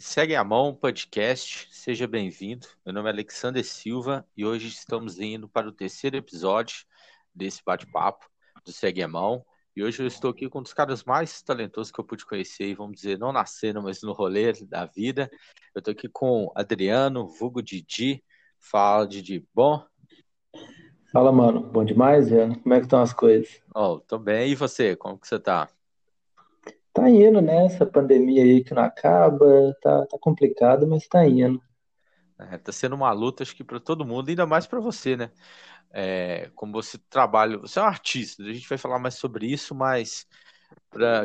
Segue a Mão Podcast, seja bem-vindo. Meu nome é Alexander Silva e hoje estamos indo para o terceiro episódio desse bate-papo do Segue a Mão. E hoje eu estou aqui com um dos caras mais talentosos que eu pude conhecer, e vamos dizer, não na cena, mas no rolê da vida. Eu estou aqui com Adriano, vulgo Didi. Fala, Didi. Bom? Fala, mano. Bom demais, velho? Como é que estão as coisas? Oh, tô bem. E você? Como que você tá? Tá indo, né? Essa pandemia aí que não acaba, tá, tá complicado, mas tá indo. É, tá sendo uma luta, acho que para todo mundo, ainda mais para você, né? É, como você trabalha, você é um artista, a gente vai falar mais sobre isso, mas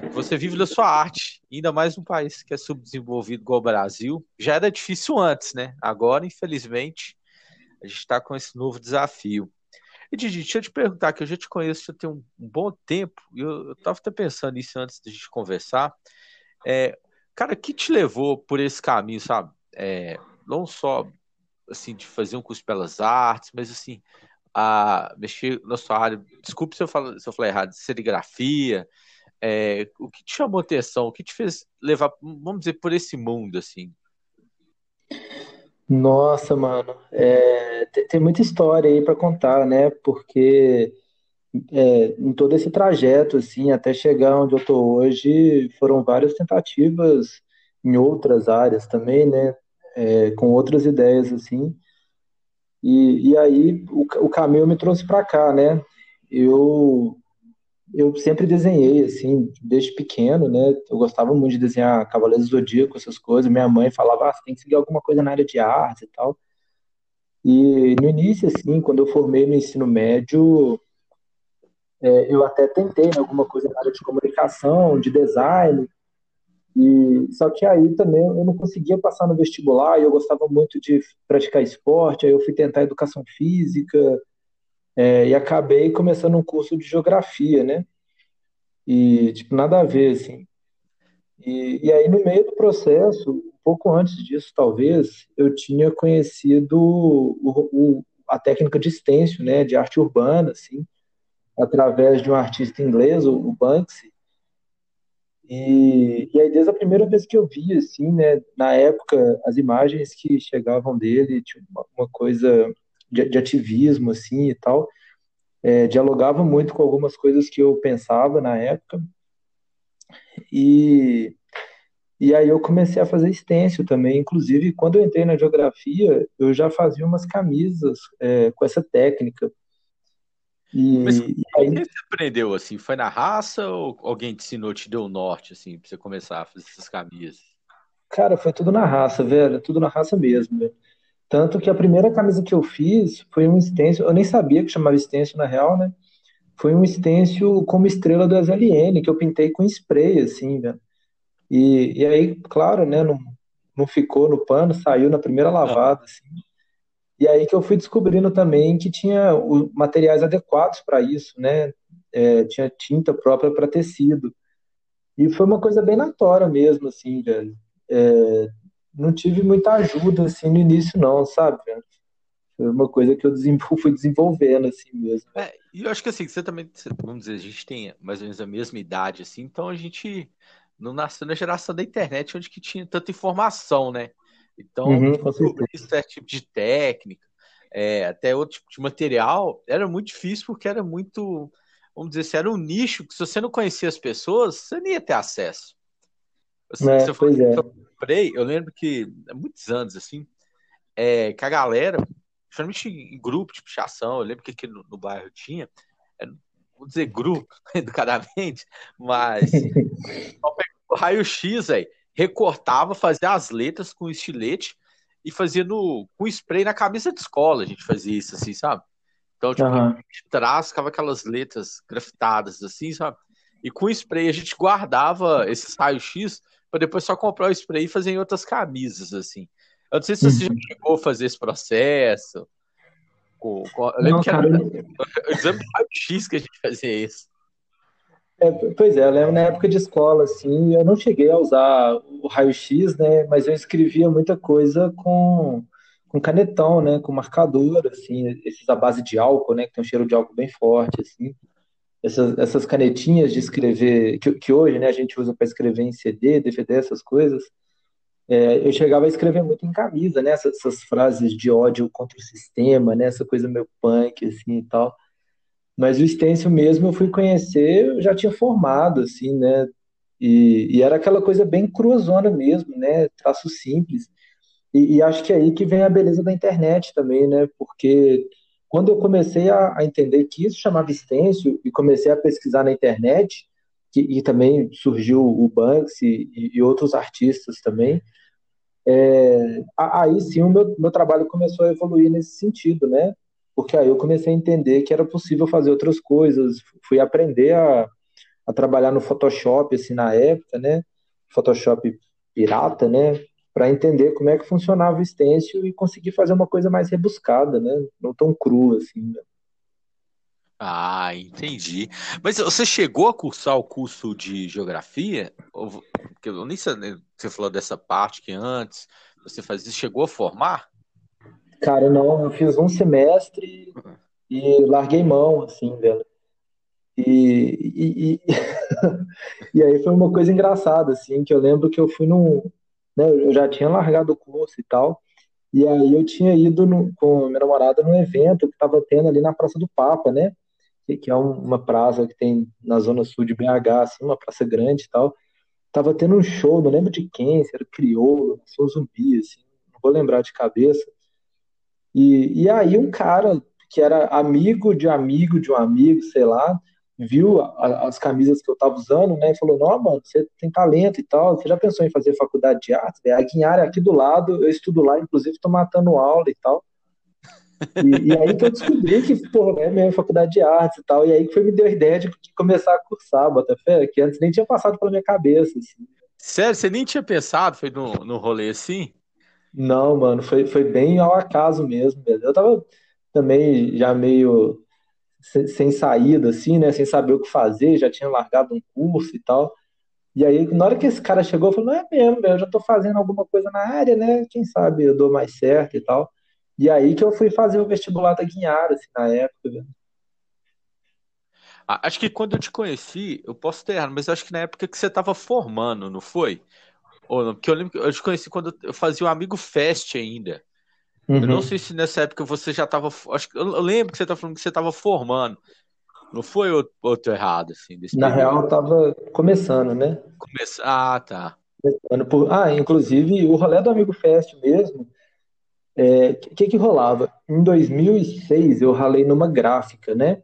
que você vive da sua arte, ainda mais num país que é subdesenvolvido igual o Brasil, já era difícil antes, né? Agora, infelizmente, a gente está com esse novo desafio. E Didi, deixa eu te perguntar, que eu já te conheço já tem um, bom tempo, e eu, estava até pensando nisso antes de a gente conversar. É, cara, o que te levou por esse caminho, sabe? É, não só assim de fazer um curso pelas artes, mas assim a mexer na sua área. Desculpe se eu, falo, se eu falar errado, serigrafia. É, o que te chamou atenção? O que te fez levar, vamos dizer, por esse mundo assim? Nossa, mano, é, tem, tem muita história aí para contar, né? Porque é, em todo esse trajeto, assim, até chegar onde eu tô hoje, foram várias tentativas em outras áreas também, né? É, com outras ideias, assim. E, e aí o, o caminho me trouxe para cá, né? Eu eu sempre desenhei, assim, desde pequeno, né? Eu gostava muito de desenhar Cavaleiros do Zodíaco, essas coisas. Minha mãe falava, ah, você tem que seguir alguma coisa na área de arte e tal. E no início, assim, quando eu formei no ensino médio, é, eu até tentei né, alguma coisa na área de comunicação, de design, e só que aí também eu não conseguia passar no vestibular, eu gostava muito de praticar esporte, aí eu fui tentar educação física, é, e acabei começando um curso de geografia, né? E, tipo, nada a ver, assim. E, e aí, no meio do processo, um pouco antes disso, talvez, eu tinha conhecido o, o, a técnica de stencil, né? De arte urbana, assim, através de um artista inglês, o, Banksy. E, e aí, desde a primeira vez que eu vi, assim, né? Na época, as imagens que chegavam dele, tinha uma, uma coisa de, de ativismo, assim, e tal, é, dialogava muito com algumas coisas que eu pensava na época, e, e aí eu comecei a fazer stencil também, inclusive, quando eu entrei na geografia, eu já fazia umas camisas é, com essa técnica, e, Mas e aí... você aprendeu assim? Foi na raça ou alguém te ensinou, te deu o norte assim, para você começar a fazer essas camisas? Cara, foi tudo na raça, velho, tudo na raça mesmo, velho. Tanto que a primeira camisa que eu fiz foi um stencil, eu nem sabia que chamava stencil na real, né? Foi um stencil como estrela do SLN, que eu pintei com spray, assim, velho. E, e aí, claro, né, não, não ficou no pano, saiu na primeira lavada, assim. E aí que eu fui descobrindo também que tinha os materiais adequados para isso, né? É, tinha tinta própria para tecido. E foi uma coisa bem notória mesmo, assim, velho. É, não tive muita ajuda assim no início não, sabe? Foi uma coisa que eu fui desenvolvendo assim mesmo. É, e eu acho que assim, você também, vamos dizer, a gente tem mais ou menos a mesma idade assim, então a gente não nasceu na geração da internet onde que tinha tanta informação, né? Então, uhum, isso certo tipo de técnica, é, até outro tipo de material, era muito difícil porque era muito, vamos dizer assim, era um nicho que se você não conhecia as pessoas, você não ia ter acesso. Assim, é, se pois é comprei, eu lembro que há muitos anos, assim, é, que a galera, principalmente em grupo de pichação, eu lembro que aqui no, no bairro tinha, é, vou dizer grupo, educadamente, mas o raio-x aí, recortava, fazia as letras com estilete e fazia no, com spray na camisa de escola, a gente fazia isso, assim, sabe? Então, tipo, uhum. trás ficava aquelas letras grafitadas, assim, sabe? E com spray a gente guardava esses raios-x para depois só comprar o spray e fazer em outras camisas, assim. Eu não sei se você uhum. já chegou a fazer esse processo. Com, com, eu lembro não, que era o exame raio-x que a gente fazia isso. É, pois é, eu lembro na época de escola, assim, eu não cheguei a usar o raio-x, né, mas eu escrevia muita coisa com, com canetão, né, com marcador, assim, esses à base de álcool, né, que tem um cheiro de álcool bem forte, assim essas, essas canetinhas de escrever, que, que hoje né, a gente usa para escrever em CD, DVD, essas coisas, é, eu chegava a escrever muito em camisa, né? Essas, essas, frases de ódio contra o sistema, né? Essa coisa meio punk, assim, e tal. Mas o stencil mesmo eu fui conhecer, eu já tinha formado, assim, né? E, e era aquela coisa bem cruazona mesmo, né? Traço simples. E, e, acho que é aí que vem a beleza da internet também, né? Porque quando eu comecei a, a entender que isso chamava stencil e comecei a pesquisar na internet, que, e também surgiu o Banksy e, e outros artistas também, é, aí sim o meu, meu trabalho começou a evoluir nesse sentido, né? Porque aí eu comecei a entender que era possível fazer outras coisas, fui aprender a, a trabalhar no Photoshop, assim, na época, né? Photoshop pirata, né? Para entender como é que funcionava o stencil e conseguir fazer uma coisa mais rebuscada, né? Não tão crua, assim. Né? Ah, entendi. Mas você chegou a cursar o curso de geografia? Porque eu nem sei, né, você falou dessa parte que antes você fazia, chegou a formar? Cara, não, eu fiz um semestre e larguei mão, assim, velho. E, e, e, e, aí foi uma coisa engraçada, assim, que eu lembro que eu fui num. Né, eu já tinha largado o curso e tal, e aí eu tinha ido no, com minha namorada num evento que estava tendo ali na Praça do Papa, né? que é uma praça que tem na zona sul de BH, assim, uma praça grande e tal. Tava tendo um show, não lembro de quem, se era Crioulo, Sou Zumbi, assim, não vou lembrar de cabeça. E, e aí um cara que era amigo de amigo de um amigo, sei lá, viu a, as camisas que eu tava usando, né, e falou, não, mano, você tem talento e tal, você já pensou em fazer faculdade de arte? A Guinhara é aqui do lado, eu estudo lá, inclusive tô matando aula e tal. E, e, aí que eu descobri que, porra, é mesmo faculdade de artes e tal. E aí que foi me deu a ideia de, de começar a cursar, Botafé, que antes nem tinha passado pela minha cabeça. Assim. Sério, você nem tinha pensado, foi no, no rolê assim? Não, mano, foi, foi bem ao acaso mesmo. Eu tava também já meio sem, saída, assim, né? Sem saber o que fazer, já tinha largado um curso e tal. E aí, na hora que esse cara chegou, eu falei, não é mesmo, eu já tô fazendo alguma coisa na área, né? Quem sabe eu dou mais certo e tal. E aí que eu fui fazer o vestibular da Guinhara, assim, na época. Né? Acho que quando eu te conheci, eu posso ter errado, mas acho que na época que você estava formando, não foi? Ou não? Porque eu lembro que eu te conheci quando eu fazia o Amigo Fest ainda. Uhum. Eu não uhum. sei se nessa época você já estava. Acho que eu lembro que você estava falando que você estava formando. Não foi outro errado, assim? Na período. real, eu estava começando, né? Começa... Ah, tá. Começando por... Ah, inclusive, o rolê do Amigo Fest mesmo o é, que que rolava? Em 2006 eu ralei numa gráfica, né?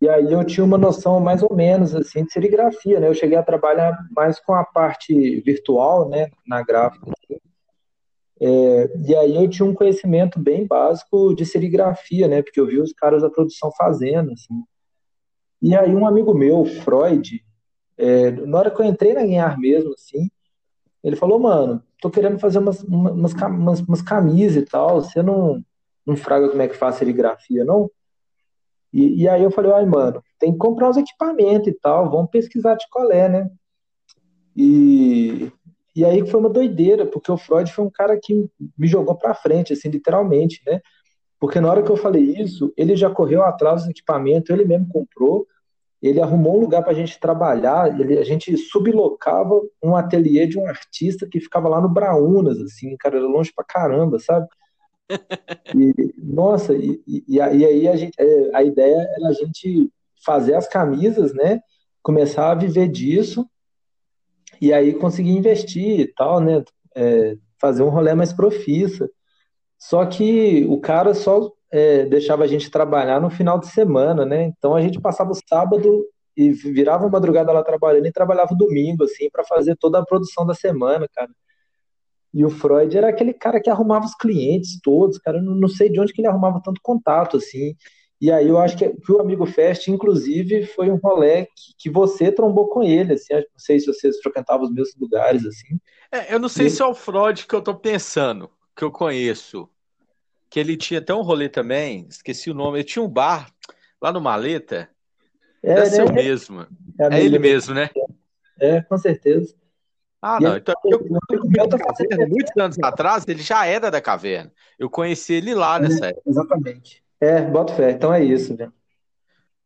E aí eu tinha uma noção mais ou menos assim de serigrafia, né? Eu cheguei a trabalhar mais com a parte virtual, né, na gráfica. É, e aí eu tinha um conhecimento bem básico de serigrafia, né? Porque eu vi os caras da produção fazendo, assim. E aí um amigo meu, Freud, é, na hora que eu entrei na Guiar mesmo, assim, ele falou, mano, tô querendo fazer umas, umas, umas, umas camisas e tal, você não, não fraga como é que faz serigrafia, não? E, e aí eu falei, ai, mano, tem que comprar uns equipamentos e tal, vamos pesquisar de qual é, né? E, e aí foi uma doideira, porque o Freud foi um cara que me jogou pra frente, assim, literalmente, né? Porque na hora que eu falei isso, ele já correu atrás do equipamento, ele mesmo comprou, ele arrumou um lugar para a gente trabalhar, ele, a gente sublocava um ateliê de um artista que ficava lá no Braunas, assim, cara, era longe pra caramba, sabe? E, nossa, e, e, e aí a, gente, é, a ideia era a gente fazer as camisas, né? Começar a viver disso e aí conseguir investir e tal, né? É, fazer um rolê mais profissa. Só que o cara só é, deixava a gente trabalhar no final de semana, né? Então a gente passava o sábado e virava madrugada lá trabalhando e trabalhava domingo, assim, para fazer toda a produção da semana, cara. E o Freud era aquele cara que arrumava os clientes todos, cara. Eu não sei de onde que ele arrumava tanto contato, assim. E aí eu acho que, que o Amigo Fest, inclusive, foi um rolê que, que, você trombou com ele, assim. Não sei se vocês frequentavam os mesmos lugares, assim. É, eu não sei e... se é o Freud que eu tô pensando, que eu conheço que ele tinha até um rolê também, esqueci o nome, ele tinha um bar lá no Maleta. É, Deve ser o mesmo. É, é ele mesmo, né? É, com certeza. Ah, não. Então, eu, eu, eu caverna, muitos anos atrás, ele já era da caverna. Eu conheci ele lá nessa é, época. Exatamente. É, bota fé. Então é isso, né?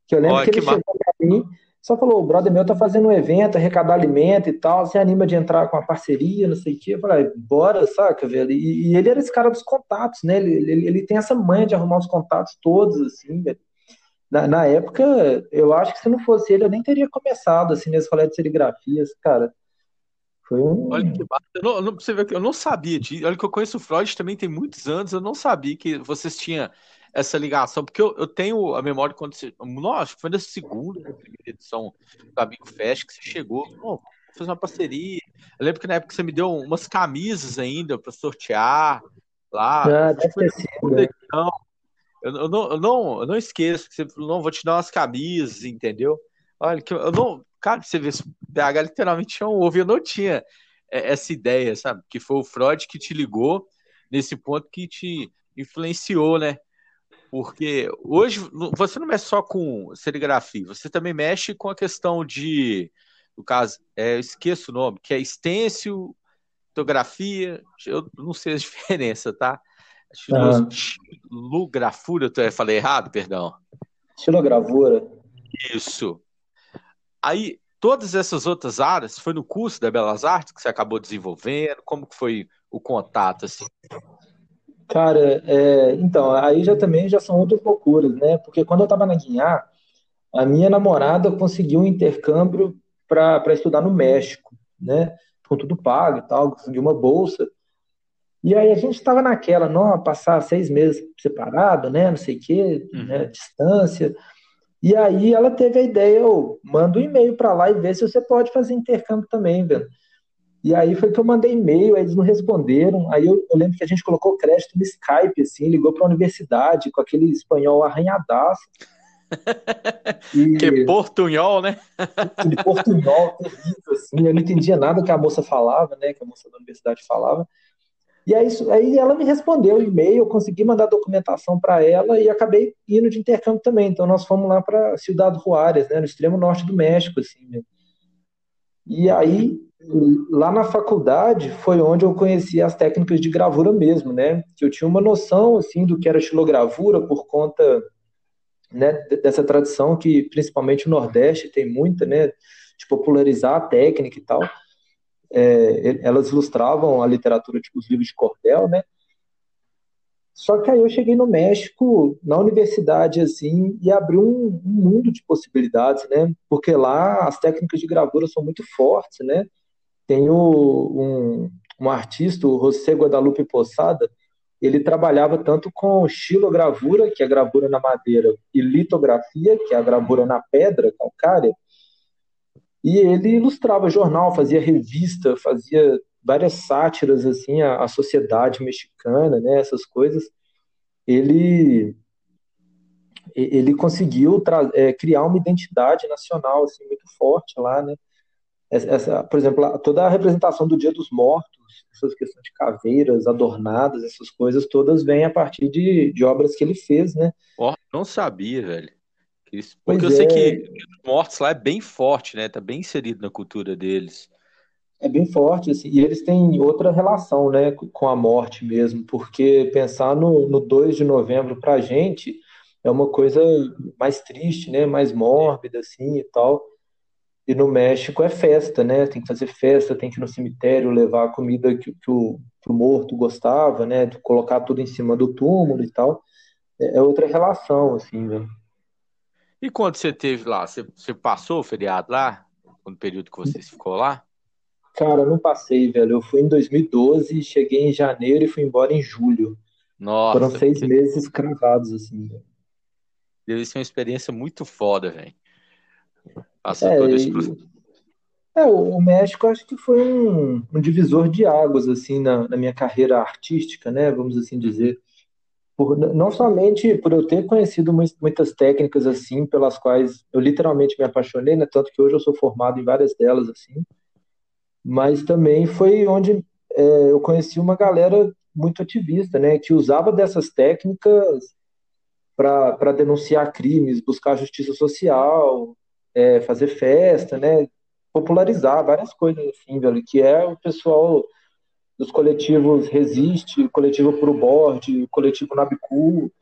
Que eu lembro Olha, que ele que chegou pra mim, Só falou, o brother meu tá fazendo um evento, arrecadar alimento e tal, se anima de entrar com a parceria, não sei o quê. Eu falei, bora, saca, velho? E, e, ele era esse cara dos contatos, né? Ele, ele, ele, tem essa manha de arrumar os contatos todos, assim, velho. Na, na, época, eu acho que se não fosse ele, eu nem teria começado, assim, nesse rolê de serigrafias, cara. Foi um... Olha que eu não, não, você vê, eu não sabia disso. Olha que eu conheço o Freud também tem muitos anos, eu não sabia que vocês tinham essa ligação, porque eu, eu tenho a memória quando você. Nossa, foi na segunda, primeira edição do Amigo Fest que você chegou. Oh, fazer uma parceria. Eu lembro que na época você me deu umas camisas ainda para sortear lá. Ah, deve ter sido. Né? Eu, eu, não, eu, não, eu não esqueço que você falou, não, vou te dar umas camisas, entendeu? Olha, que eu não. Cara, você vê, PH literalmente tinha um ovo, eu não tinha é, essa ideia, sabe? Que foi o Freud que te ligou nesse ponto que te influenciou, né? Porque hoje você não mexe só com serigrafia, você também mexe com a questão de, no caso, é, eu esqueço o nome, que é stencil, litografia, eu não sei a diferença, tá? Estilogravura, eu falei errado, perdão. Estilogravura. Isso. Aí, todas essas outras áreas, foi no curso da Belas Artes que você acabou desenvolvendo? Como que foi o contato, assim? Cara, é, então, aí já também já são outras loucuras, né? Porque quando eu estava na Guiná, a minha namorada conseguiu um intercâmbio para estudar no México, né? Com tudo pago e tal, conseguiu uma bolsa. E aí a gente estava naquela, não, passar seis meses separado, né? Não sei o quê, uhum. né, distância. E aí ela teve a ideia, eu manda um e-mail para lá e vê se você pode fazer intercâmbio também, velho. E aí foi que eu mandei e-mail, aí eles não responderam. Aí eu, eu lembro que a gente colocou crédito no Skype, assim, ligou para a universidade com aquele espanhol arranhadaço. E... Que portunhol, né? De portunhol, terrível, assim. Eu não entendia nada que a moça falava, né? Que a moça da universidade falava. E aí, aí ela me respondeu o e-mail, eu consegui mandar documentação para ela e acabei indo de intercâmbio também. Então nós fomos lá para Ciudad Juárez, né? No extremo norte do México, assim. Né? E aí lá na faculdade foi onde eu conheci as técnicas de gravura mesmo, né? Que eu tinha uma noção assim do que era xilogravura por conta né, dessa tradição que principalmente o Nordeste tem muita, né? De popularizar a técnica e tal. É, elas ilustravam a literatura, tipo os livros de cordel, né? Só que aí eu cheguei no México, na universidade, assim, e abriu um, um mundo de possibilidades, né? Porque lá as técnicas de gravura são muito fortes, né? Tem o, um, um artista, o José Guadalupe Poçada, ele trabalhava tanto com xilogravura, que é a gravura na madeira, e litografia, que é a gravura na pedra calcária. E ele ilustrava jornal, fazia revista, fazia várias sátiras assim à, à sociedade mexicana, né, essas coisas. Ele ele conseguiu é, criar uma identidade nacional assim muito forte lá, né? Essa, por exemplo, toda a representação do Dia dos Mortos, essas questões de caveiras adornadas, essas coisas todas vêm a partir de, de obras que ele fez, né? Oh, não sabia, velho. Isso, porque pois eu é. sei que os mortos lá é bem forte, né? Tá bem inserido na cultura deles. É bem forte, assim, e eles têm outra relação, né, com a morte mesmo, porque pensar no, no 2 de novembro pra gente é uma coisa mais triste, né, mais mórbida, assim, e tal. E no México é festa, né? Tem que fazer festa, tem que ir no cemitério levar a comida que, que, o, que o morto gostava, né? Colocar tudo em cima do túmulo e tal. É, é outra relação, assim, velho. E quando você teve lá, você, você passou o feriado lá? No período que você ficou lá? Cara, não passei, velho. Eu fui em 2012, cheguei em janeiro e fui embora em julho. Nossa. Foram seis que... meses cravados, assim, velho. Deve ser uma experiência muito foda, velho. Passa é, todo esse É, o México acho que foi um, um divisor de águas, assim, na, na, minha carreira artística, né, vamos assim dizer. Por, não somente por eu ter conhecido muitas técnicas, assim, pelas quais eu literalmente me apaixonei, né, tanto que hoje eu sou formado em várias delas, assim, mas também foi onde é, eu conheci uma galera muito ativista, né, que usava dessas técnicas para denunciar crimes, buscar justiça social, é, fazer festa, né? Popularizar várias coisas assim, velho, que é o pessoal dos coletivos Resiste, coletivo Pro Board, coletivo Nabicu,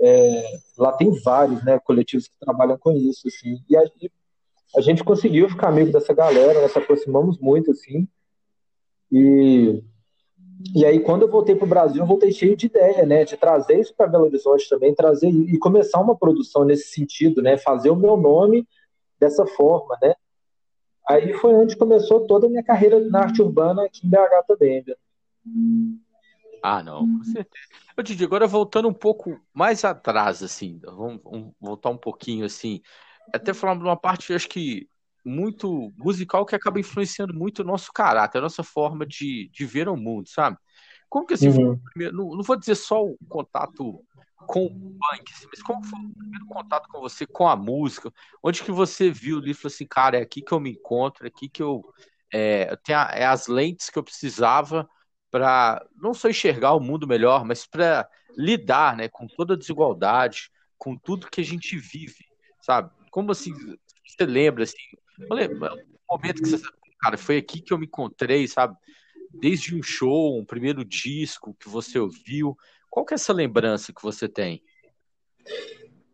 é, lá tem vários, né, coletivos que trabalham com isso, assim, e aí a gente conseguiu ficar amigo dessa galera, nós se aproximamos muito, assim. E, e aí, quando eu voltei para o Brasil, eu voltei cheio de ideia, né? De trazer isso para Belo Horizonte também, trazer e começar uma produção nesse sentido, né? Fazer o meu nome dessa forma, né? Aí foi onde começou toda a minha carreira na arte urbana aqui em BH também, viu? Ah, não, com certeza. Eu te digo, agora voltando um pouco mais atrás, assim, vamos, vamos voltar um pouquinho, assim, até falar de uma parte, acho que muito musical que acaba influenciando muito o nosso caráter, a nossa forma de, de ver o mundo, sabe? Como que assim, uhum. primeiro, não, não, vou dizer só o contato com o punk, assim, mas como foi o primeiro contato com você, com a música? Onde que você viu ali e falou assim, cara, é aqui que eu me encontro, é aqui que eu, é, eu tenho a, é as lentes que eu precisava para não só enxergar o mundo melhor, mas para lidar né, com toda a desigualdade, com tudo que a gente vive, sabe? Como assim, você lembra, assim, o momento que você cara, foi aqui que eu me encontrei, sabe? Desde um show, um primeiro disco que você ouviu, qual que é essa lembrança que você tem?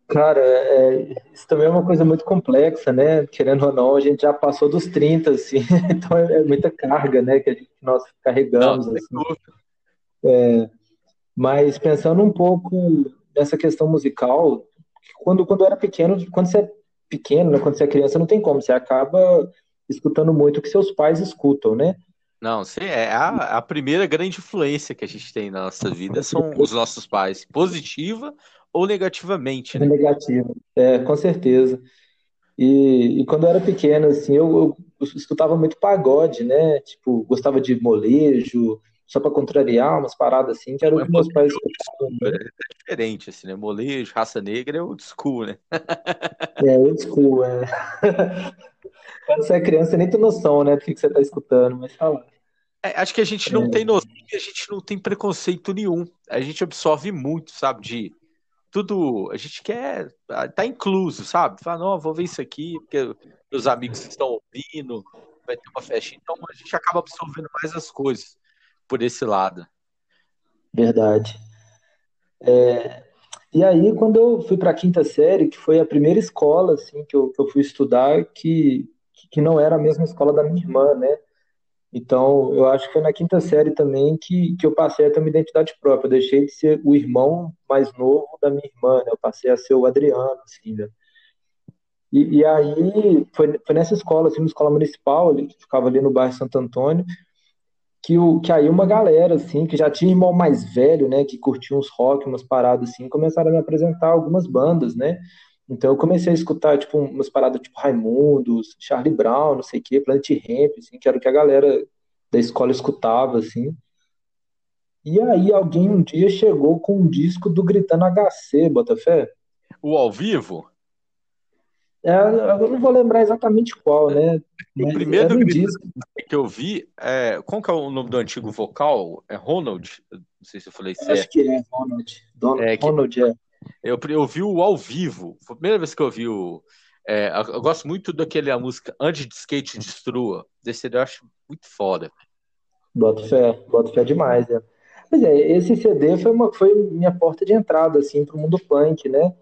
Cara, é, isso também é uma coisa muito complexa, né? Querendo ou não, a gente já passou dos 30, assim, então é, é muita carga, né, que, gente, nós carregamos. Não, assim. É, mas pensando um pouco nessa questão musical, quando, quando eu era pequeno, quando você é pequeno, né, quando você é criança, não tem como, você acaba escutando muito o que seus pais escutam, né? Não, sim, é a, a primeira grande influência que a gente tem na nossa vida são os nossos pais, positiva ou negativamente, né? Negativa, é, com certeza. E, e quando eu era pequeno, assim, eu, eu, escutava muito pagode, né? Tipo, gostava de molejo, só para contrariar umas paradas assim, que era o que meus pais escutavam. Né? É diferente, assim, né? Molejo, raça negra é old school, né? é, old school, é. Quando você é criança, você nem tem noção, né, do que, que você tá escutando, mas fala. É, acho que a gente não é. tem noção, a gente não tem preconceito nenhum. A gente absorve muito, sabe, de tudo, a gente quer tá incluso, sabe? Fala, não, vou ver isso aqui, porque meus amigos estão ouvindo, vai ter uma festa. Então a gente acaba absorvendo mais as coisas por esse lado. Verdade. É, e aí, quando eu fui para a quinta série, que foi a primeira escola assim que eu, que eu fui estudar, que, que não era a mesma escola da minha irmã, né? Então, eu acho que foi na quinta série também que, que eu passei a ter uma identidade própria. Eu deixei de ser o irmão mais novo da minha irmã, né? Eu passei a ser o Adriano, assim, né? E, e aí, foi, foi nessa escola, assim, uma escola municipal, ali, que ficava ali no bairro Santo Antônio, que, o, que aí uma galera, assim, que já tinha irmão mais velho, né? Que curtia uns rock, umas paradas, assim, começaram a me apresentar algumas bandas, né? Então eu comecei a escutar, tipo, umas paradas tipo Raimundos, Charlie Brown, não sei o quê, Planet Hemp, assim, que era o que a galera da escola escutava, assim. E aí alguém um dia chegou com um disco do Gritando HC, Botafé. O ao vivo? É, eu não vou lembrar exatamente qual, né? o primeiro um disco. que eu vi, é, qual que é o nome do antigo vocal? É Ronald? Não sei se eu falei certo. Acho que é Ronald. Don, é, Ronald, é. Eu, eu vi o ao vivo. Foi a primeira vez que eu vi o. É, eu gosto muito daquele a música Antes de Skate Destrua. Esse CD eu acho muito foda. Bota fé, bota fé demais, né? Mas é, esse CD foi, uma, foi minha porta de entrada, assim, pro mundo punk, né?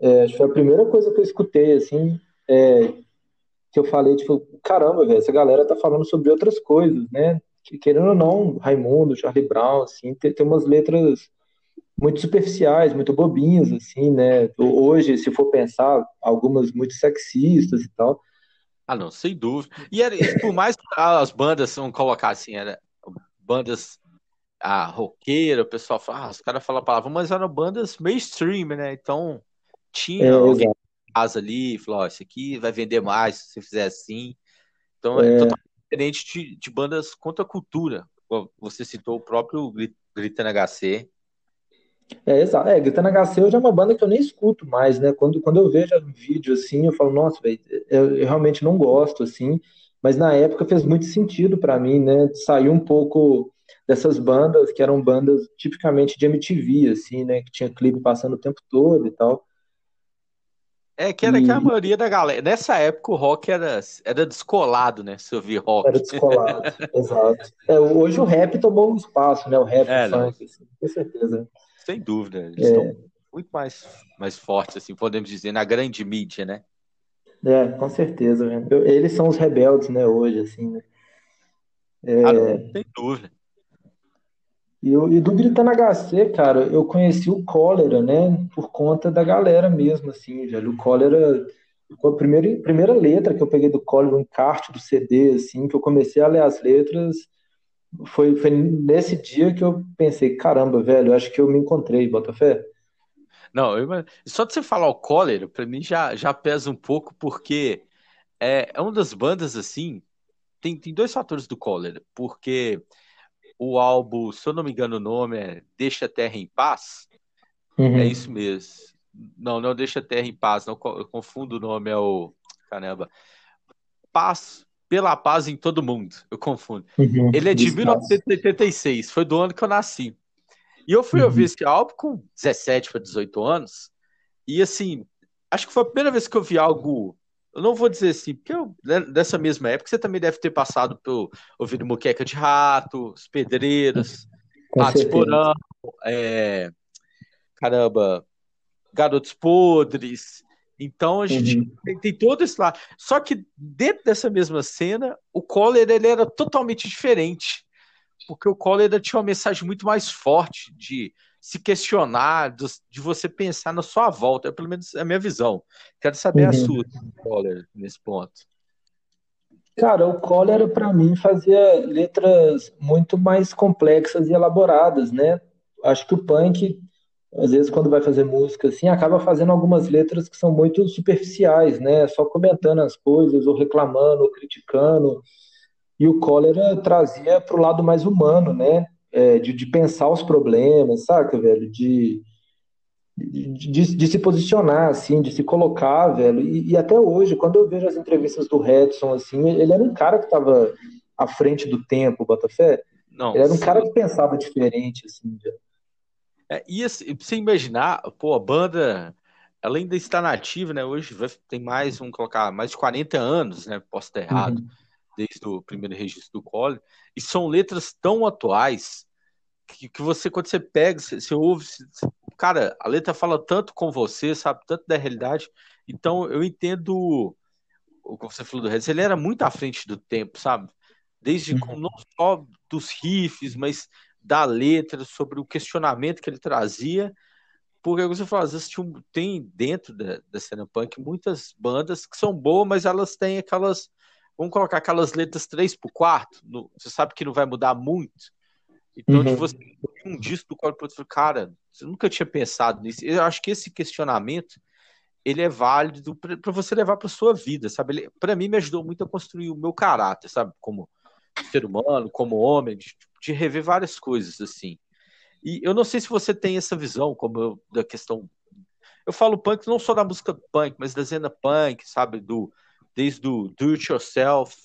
É, foi a primeira coisa que eu escutei, assim, é, que eu falei, tipo, caramba, velho, essa galera tá falando sobre outras coisas, né? Que, querendo ou não, Raimundo, Charlie Brown, assim, tem, tem umas letras muito superficiais, muito bobinhas, assim, né? Hoje, se for pensar, algumas muito sexistas e tal. Ah, não, sem dúvida. E, era, por mais que as bandas são colocar assim, era bandas a roqueira, o pessoal fala, ah, os caras falam a palavra, mas eram bandas mainstream, né? Então tinha é, alguém em casa ali, falou, oh, isso aqui vai vender mais se você fizer assim. Então é, é totalmente diferente de, de bandas contra a cultura. Você citou o próprio Gritando HC, é, exato. É, Gritando HC hoje é uma banda que eu nem escuto mais, né? Quando, quando eu vejo um vídeo assim, eu falo, nossa, velho, eu, eu, realmente não gosto, assim. Mas na época fez muito sentido para mim, né? Sair um pouco dessas bandas que eram bandas tipicamente de MTV, assim, né? Que tinha clipe passando o tempo todo e tal. É, que era e... que a maioria da galera. Nessa época o rock era, era descolado, né? Se ouvir rock. Era descolado, exato. É, hoje o rap tomou um espaço, né? O rap, é, o funk, assim, com certeza. Sem dúvida, eles é. estão muito mais, mais fortes, assim, podemos dizer, na grande mídia, né? É, com certeza. Eu, eles são os rebeldes, né, hoje, assim, né? É... Ah, não tem dúvida. E, eu, e do Gritando HC, cara, eu conheci o Cólera, né, por conta da galera mesmo, assim, velho. O Cólera, a primeira, primeira letra que eu peguei do Cólera, um encarte do CD, assim, que eu comecei a ler as letras, foi, foi nesse dia que eu pensei, caramba, velho, acho que eu me encontrei, Botafé. Não, eu, só de você falar o Cólera, pra mim já, já pesa um pouco, porque é, é uma das bandas, assim, tem, tem dois fatores do Cólera, porque o álbum, se eu não me engano o nome é Deixa a Terra em Paz, uhum. é isso mesmo. Não, não Deixa a Terra em Paz, não, eu confundo o nome, é o, caramba, Paz, pela paz em todo mundo, eu confundo. Uhum. Ele é de 1986, foi do ano que eu nasci. E eu fui uhum. ouvir esse álbum com 17 para 18 anos. E assim, acho que foi a primeira vez que eu vi algo. Eu não vou dizer assim, porque eu, né, dessa mesma época você também deve ter passado por ouvindo Moqueca de Rato, Os Pedreiros, Ratos Porão, é, caramba, Garotos Podres. Então a gente uhum. tem, tem, todo esse lado. Só que dentro dessa mesma cena, o Coller ele era totalmente diferente porque o Collor tinha uma mensagem muito mais forte de se questionar, de você pensar na sua volta. É pelo menos a minha visão. Quero saber uhum. a sua, Collor, nesse ponto. Cara, o Collor, para mim, fazia letras muito mais complexas e elaboradas, né? Acho que o punk, às vezes, quando vai fazer música, assim, acaba fazendo algumas letras que são muito superficiais, né? Só comentando as coisas, ou reclamando, ou criticando. E o cólera trazia para o lado mais humano, né? É, de, de, pensar os problemas, saca, velho? De, de, de, se posicionar, assim, de se colocar, velho. E, e, até hoje, quando eu vejo as entrevistas do Redson, assim, ele era um cara que estava à frente do tempo, Botafé. Não, ele era um sim. cara que pensava diferente, assim, velho. É, e assim, você imaginar, pô, a banda, ela ainda está nativa, né? Hoje tem mais, vamos colocar, mais de 40 anos, né? Posso estar errado. Uhum desde o primeiro registro do Collor, e são letras tão atuais que, que você, quando você pega, você, você ouve, você, cara, a letra fala tanto com você, sabe, tanto da realidade, então eu entendo o que você falou do Regis, ele era muito à frente do tempo, sabe? Desde uhum. não só dos riffs, mas da letra, sobre o questionamento que ele trazia, porque você falou, às vezes tem dentro da, da cena punk muitas bandas que são boas, mas elas têm aquelas vamos colocar aquelas letras 3 por quarto, no, você sabe que não vai mudar muito. Então, uhum. de você um disco do qual você cara, você nunca tinha pensado nisso. Eu acho que esse questionamento ele é válido para você levar para sua vida, sabe? Para mim me ajudou muito a construir o meu caráter, sabe? Como ser humano, como homem, de, de, rever várias coisas assim. E eu não sei se você tem essa visão, como eu, da questão. Eu falo punk não só da música punk, mas da cena punk, sabe? Do desde o do it yourself,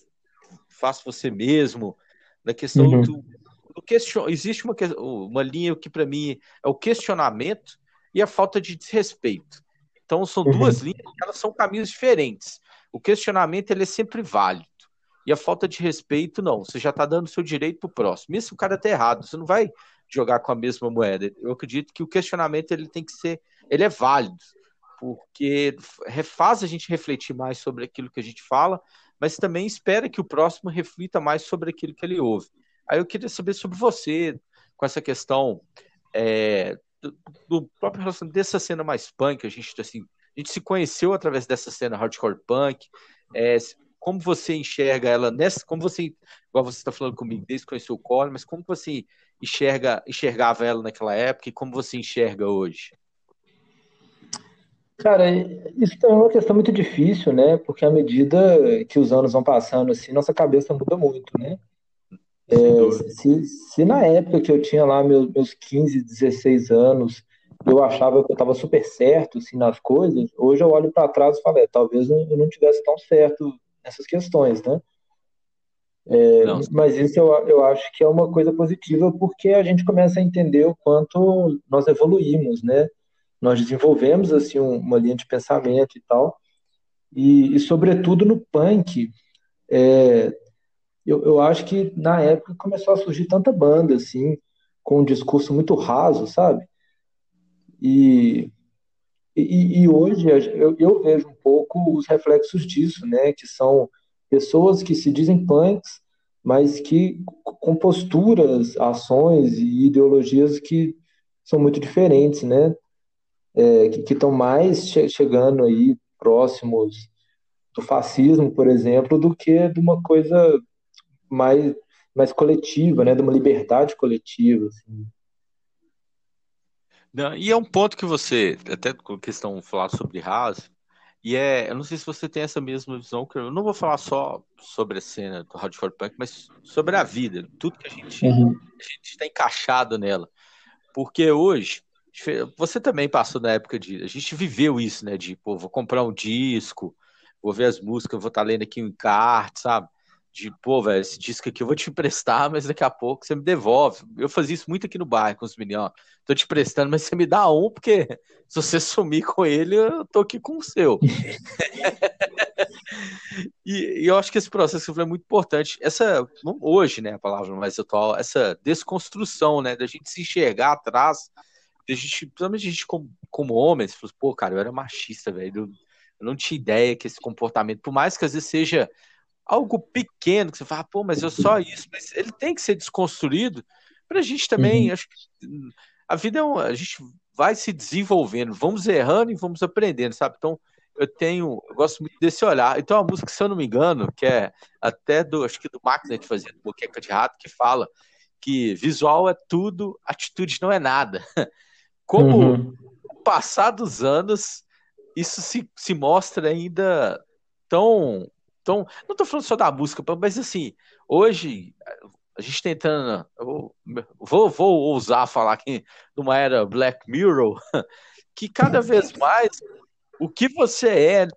faça você mesmo, na questão uhum. do, do question... existe uma, uma linha que para mim é o questionamento e a falta de desrespeito. Então são uhum. duas linhas, elas são caminhos diferentes. O questionamento ele é sempre válido. E a falta de respeito, não. Você já está dando seu direito para o próximo. Se o cara está errado, você não vai jogar com a mesma moeda. Eu acredito que o questionamento ele tem que ser, ele é válido porque faz a gente refletir mais sobre aquilo que a gente fala, mas também espera que o próximo reflita mais sobre aquilo que ele ouve. Aí eu queria saber sobre você, com essa questão é, do, do, próprio relacionamento dessa cena mais punk, a gente, assim, a gente se conheceu através dessa cena hardcore punk, é, como você enxerga ela nessa, como você, igual você está falando comigo desde que conheceu o Core, mas como você enxerga, enxergava ela naquela época e como você enxerga hoje? Cara, isso é uma questão muito difícil, né? Porque à medida que os anos vão passando, assim, nossa cabeça muda muito, né? É, se, se na época que eu tinha lá meus, meus 15, 16 anos, eu achava que eu estava super certo assim, nas coisas, hoje eu olho para trás e falo, é, talvez eu não tivesse tão certo nessas questões, né? É, mas isso eu, eu acho que é uma coisa positiva porque a gente começa a entender o quanto nós evoluímos, né? Nós desenvolvemos assim uma linha de pensamento e tal. E, e sobretudo no punk, é, eu, eu acho que na época começou a surgir tanta banda assim, com um discurso muito raso, sabe? E, E, e hoje eu, eu, vejo um pouco os reflexos disso, né? Que são pessoas que se dizem punks, mas que com posturas, ações e ideologias que são muito diferentes, né? É, que estão mais che chegando aí próximos do fascismo, por exemplo, do que de uma coisa mais, mais coletiva, né? De uma liberdade coletiva, assim. Não, e é um ponto que você, até com questão de falar sobre Haas, e é, eu não sei se você tem essa mesma visão, que eu não vou falar só sobre a cena do Hardcore Punk, mas sobre a vida, tudo que a gente uhum. está encaixado nela. Porque hoje, você também passou na época de. A gente viveu isso, né? De, pô, vou comprar um disco, vou ver as músicas, vou estar tá lendo aqui um encarte, sabe? De, pô, velho, esse disco aqui eu vou te emprestar, mas daqui a pouco você me devolve. Eu fazia isso muito aqui no bairro com os meninos. Tô te emprestando, mas você me dá um, porque se você sumir com ele, eu tô aqui com o seu. e, e, eu acho que esse processo é muito importante. Essa, hoje, né, a palavra mais atual, essa desconstrução, né, da gente se enxergar atrás a gente, principalmente a gente como, como homens, falou, pô, cara, eu era machista, velho. Eu, não tinha ideia que esse comportamento, por mais que às vezes seja algo pequeno, que você fala, pô, mas eu só isso, mas ele tem que ser desconstruído pra gente também. Uhum. Acho que a vida é um, a gente vai se desenvolvendo, vamos errando e vamos aprendendo, sabe? Então, eu tenho, eu gosto muito desse olhar. Então, a música, se eu não me engano, que é até do, acho que do Máquina de Fazer Boqueca de Rato, que fala que visual é tudo, atitude não é nada. Como uhum. o passar dos anos, isso se, se mostra ainda tão. tão não estou falando só da música, mas assim, hoje a gente tentando. Vou, vou ousar falar aqui numa era Black Mirror, que cada vez mais o que você é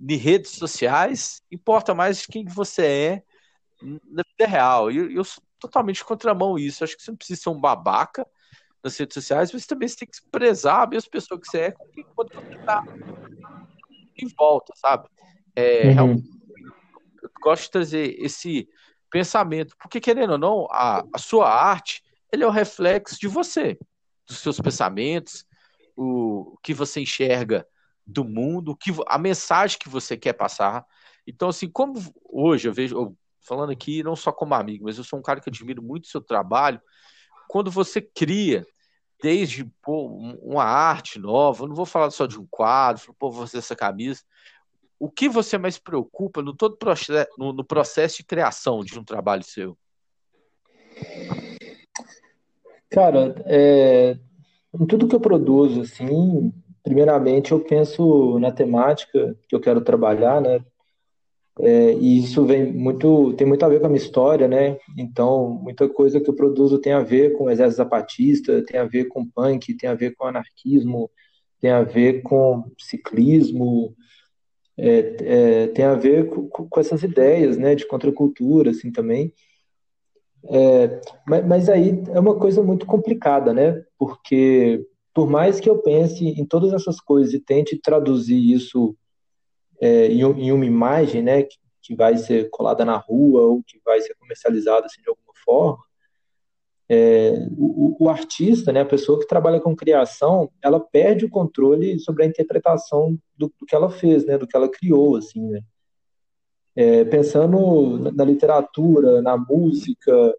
em redes sociais importa mais de quem você é na vida real. E eu, eu sou totalmente contramão isso. Acho que você não precisa ser um babaca nas redes sociais, mas também você tem que prezar a mesma pessoa que você é com quem você está em volta, sabe? É, uhum. Eu gosto de trazer esse pensamento, porque querendo ou não, a, a sua arte ele é o reflexo de você, dos seus pensamentos, o, o que você enxerga do mundo, o que, a mensagem que você quer passar. Então, assim, como hoje eu vejo, eu, falando aqui não só como amigo, mas eu sou um cara que admiro muito o seu trabalho, quando você cria desde pô, uma arte nova, não vou falar só de um quadro, pô, você essa camisa. O que você mais preocupa no todo processo, no, no processo de criação de um trabalho seu? Cara, é, em tudo que eu produzo, assim, primeiramente eu penso na temática que eu quero trabalhar, né? É, e isso vem muito, tem muito a ver com a minha história, né? Então, muita coisa que eu produzo tem a ver com o exército zapatista, tem a ver com punk, tem a ver com anarquismo, tem a ver com ciclismo, é, é, tem a ver com, com, essas ideias, né, de contracultura, assim, também. É, mas, mas aí é uma coisa muito complicada, né? Porque por mais que eu pense em todas essas coisas e tente traduzir isso é, em, em, uma imagem, né, que, que, vai ser colada na rua ou que vai ser comercializada assim, de alguma forma, é, o, o, artista, né, a pessoa que trabalha com criação, ela perde o controle sobre a interpretação do, do que ela fez, né, do que ela criou, assim, né. É, pensando na literatura, na música,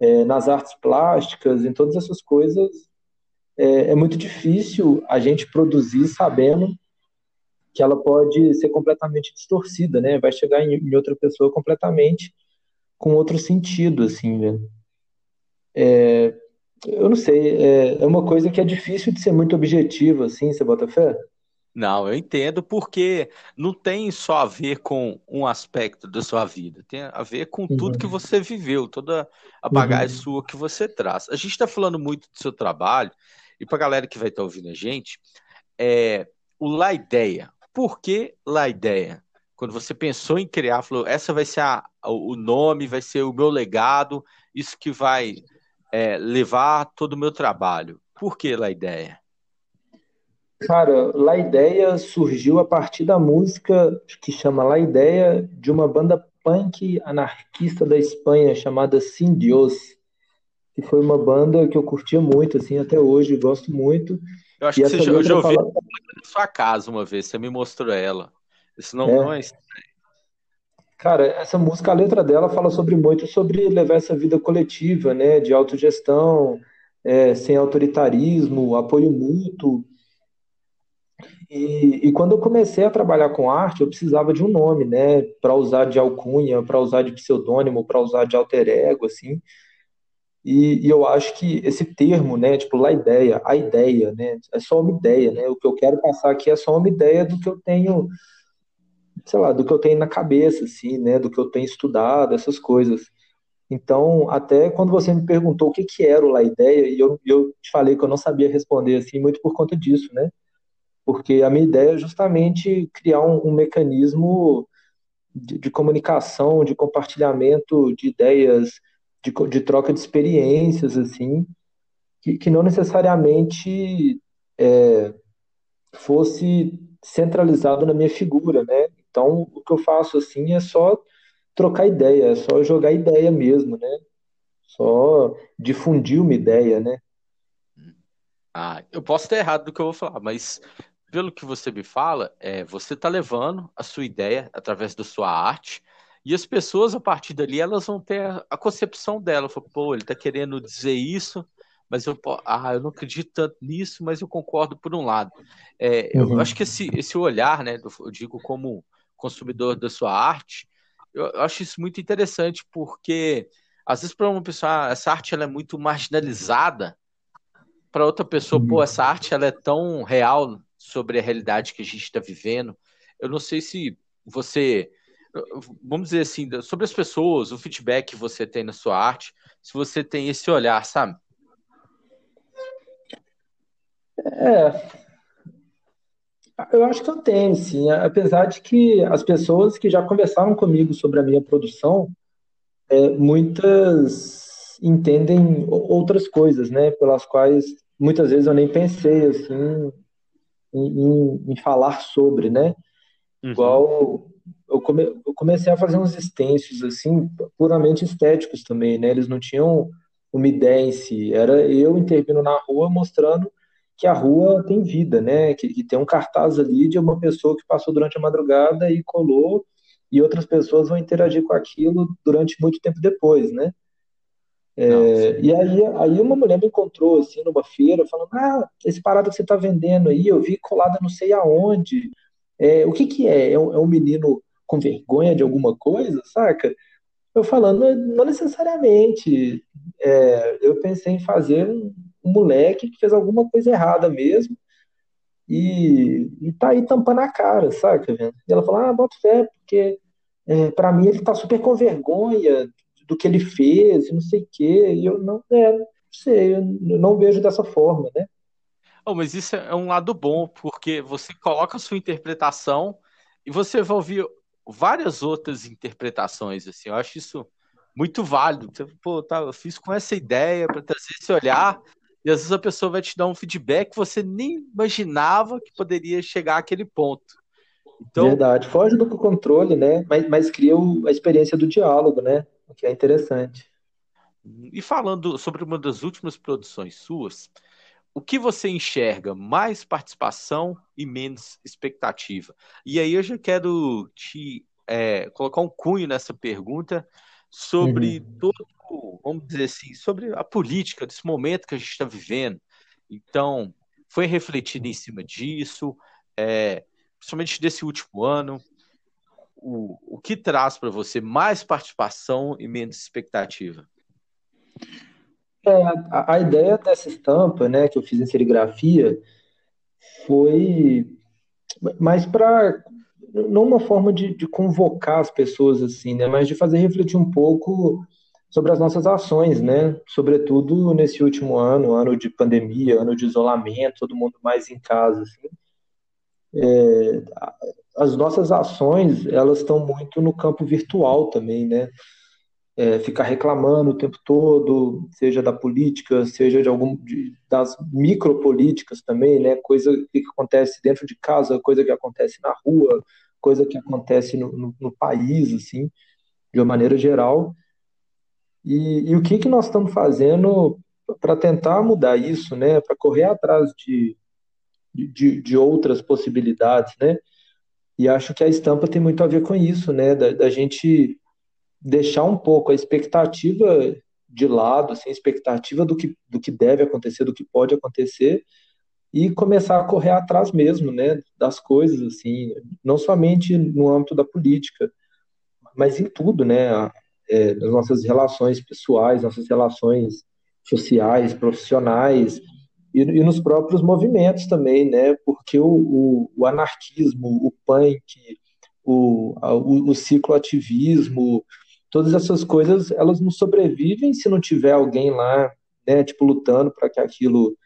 é, nas artes plásticas, em todas essas coisas, é, é muito difícil a gente produzir sabendo que ela pode ser completamente distorcida, né? Vai chegar em, em outra pessoa completamente com outro sentido, assim, né? É, eu não sei, é, é, uma coisa que é difícil de ser muito objetivo, assim, você bota fé? Não, eu entendo porque não tem só a ver com um aspecto da sua vida, tem a ver com uhum. tudo que você viveu, toda a bagagem uhum. sua que você traz. A gente está falando muito do seu trabalho, e para a galera que vai estar tá ouvindo a gente, é, o La Ideia, por que La Ideia? Quando você pensou em criar, falou, essa vai ser a, o nome, vai ser o meu legado, isso que vai é, levar todo o meu trabalho. Por que La Ideia? Cara, La Ideia surgiu a partir da música que chama La Ideia de uma banda punk anarquista da Espanha chamada Sin Dios, que foi uma banda que eu curtia muito, assim, até hoje, gosto muito. Eu acho e que você já, eu já ouvi na sua casa uma vez, você me mostrou ela. Isso não é, não é Cara, essa música, a letra dela fala sobre muito sobre levar essa vida coletiva, né, de autogestão, é, sem autoritarismo, apoio mútuo. E, e, quando eu comecei a trabalhar com arte, eu precisava de um nome, né, para usar de alcunha, para usar de pseudônimo, para usar de alter ego, assim. E, e, eu acho que esse termo, né, tipo, lá ideia, a ideia, né, é só uma ideia, né, o que eu quero passar aqui é só uma ideia do que eu tenho sei lá, do que eu tenho na cabeça, assim, né, do que eu tenho estudado, essas coisas. Então, até quando você me perguntou o que, que era o La Ideia, e eu, eu te falei que eu não sabia responder, assim, muito por conta disso, né? Porque a minha ideia é justamente criar um, um mecanismo de, de, comunicação, de compartilhamento de ideias, de, de troca de experiências, assim, que, que não necessariamente é, fosse centralizado na minha figura, né? Então, o que eu faço assim é só trocar ideia, é só jogar ideia mesmo, né? Só difundir uma ideia, né? Ah, eu posso estar errado do que eu vou falar, mas pelo que você me fala, é, você está levando a sua ideia através da sua arte e as pessoas a partir dali elas vão ter a, concepção dela. Pô, ele está querendo dizer isso, mas eu, ah, eu não acredito tanto nisso, mas eu concordo por um lado. É, uhum. Eu acho que esse, esse olhar, né, eu digo como consumidor da sua arte, eu, acho isso muito interessante, porque às vezes para uma pessoa, ah, essa arte ela é muito marginalizada, para outra pessoa, pô, uhum. essa arte ela é tão real sobre a realidade que a gente está vivendo. Eu não sei se você, vamos dizer assim, sobre as pessoas, o feedback que você tem na sua arte, se você tem esse olhar, sabe? É, eu acho que eu tenho, sim. Apesar de que as pessoas que já conversaram comigo sobre a minha produção, é, muitas entendem outras coisas, né? Pelas quais muitas vezes eu nem pensei, assim, em, em, em falar sobre, né? Uhum. Igual eu, come, eu, comecei a fazer uns extensos, assim, puramente estéticos também, né? Eles não tinham uma ideia em si. Era eu intervindo na rua mostrando que a rua tem vida, né? Que, que, tem um cartaz ali de uma pessoa que passou durante a madrugada e colou, e outras pessoas vão interagir com aquilo durante muito tempo depois, né? É, e aí, aí uma mulher me encontrou assim numa feira, falando: Ah, esse parado que você está vendendo aí, eu vi colada não sei aonde. É, o que, que é? É um, é um menino com vergonha de alguma coisa, saca? Eu falando, não necessariamente. É, eu pensei em fazer um, um moleque que fez alguma coisa errada mesmo e, e tá aí tampando a cara, saca? E ela fala, ah, bota fé, porque é, para mim ele tá super com vergonha do que ele fez e não sei o quê, e eu não, é, não sei, eu não vejo dessa forma, né? Oh, mas isso é um lado bom, porque você coloca a sua interpretação e você vai ouvir várias outras interpretações, assim, eu acho isso muito válido. Você, pô, tá, eu fiz com essa ideia para trazer esse olhar e às vezes a pessoa vai te dar um feedback que você nem imaginava que poderia chegar àquele ponto. Então, Verdade, foge do controle, né? Mas, mas cria a experiência do diálogo, né? O que é interessante. E falando sobre uma das últimas produções suas, o que você enxerga mais participação e menos expectativa? E aí eu já quero te é, colocar um cunho nessa pergunta sobre uhum. todo vamos dizer assim, sobre a política desse momento que a gente está vivendo. Então, foi refletido em cima disso, é, principalmente desse último ano. O, o que traz para você mais participação e menos expectativa? É, a, a, ideia dessa estampa, né, que eu fiz em serigrafia, foi mais para não uma forma de, de, convocar as pessoas assim, né, mas de fazer refletir um pouco sobre as nossas ações, né? Sobretudo nesse último ano, ano de pandemia, ano de isolamento, todo mundo mais em casa, assim. É, as nossas ações, elas estão muito no campo virtual também, né? É, ficar reclamando o tempo todo, seja da política, seja de algum de, das micropolíticas também, né? Coisa que acontece dentro de casa, coisa que acontece na rua, coisa que acontece no, no, no país, assim, de uma maneira geral. E, e o que, que nós estamos fazendo para tentar mudar isso, né? Para correr atrás de, de, de outras possibilidades, né? E acho que a estampa tem muito a ver com isso, né? Da, da gente deixar um pouco a expectativa de lado, assim, a expectativa do que, do que deve acontecer, do que pode acontecer, e começar a correr atrás mesmo, né, das coisas, assim, não somente no âmbito da política, mas em tudo, né, é, nas nossas relações pessoais, nossas relações sociais, profissionais, e, e nos próprios movimentos também, né, porque o, o, o anarquismo, o punk, o, o, o cicloativismo, todas essas coisas, elas não sobrevivem se não tiver alguém lá, né, tipo, lutando para que aquilo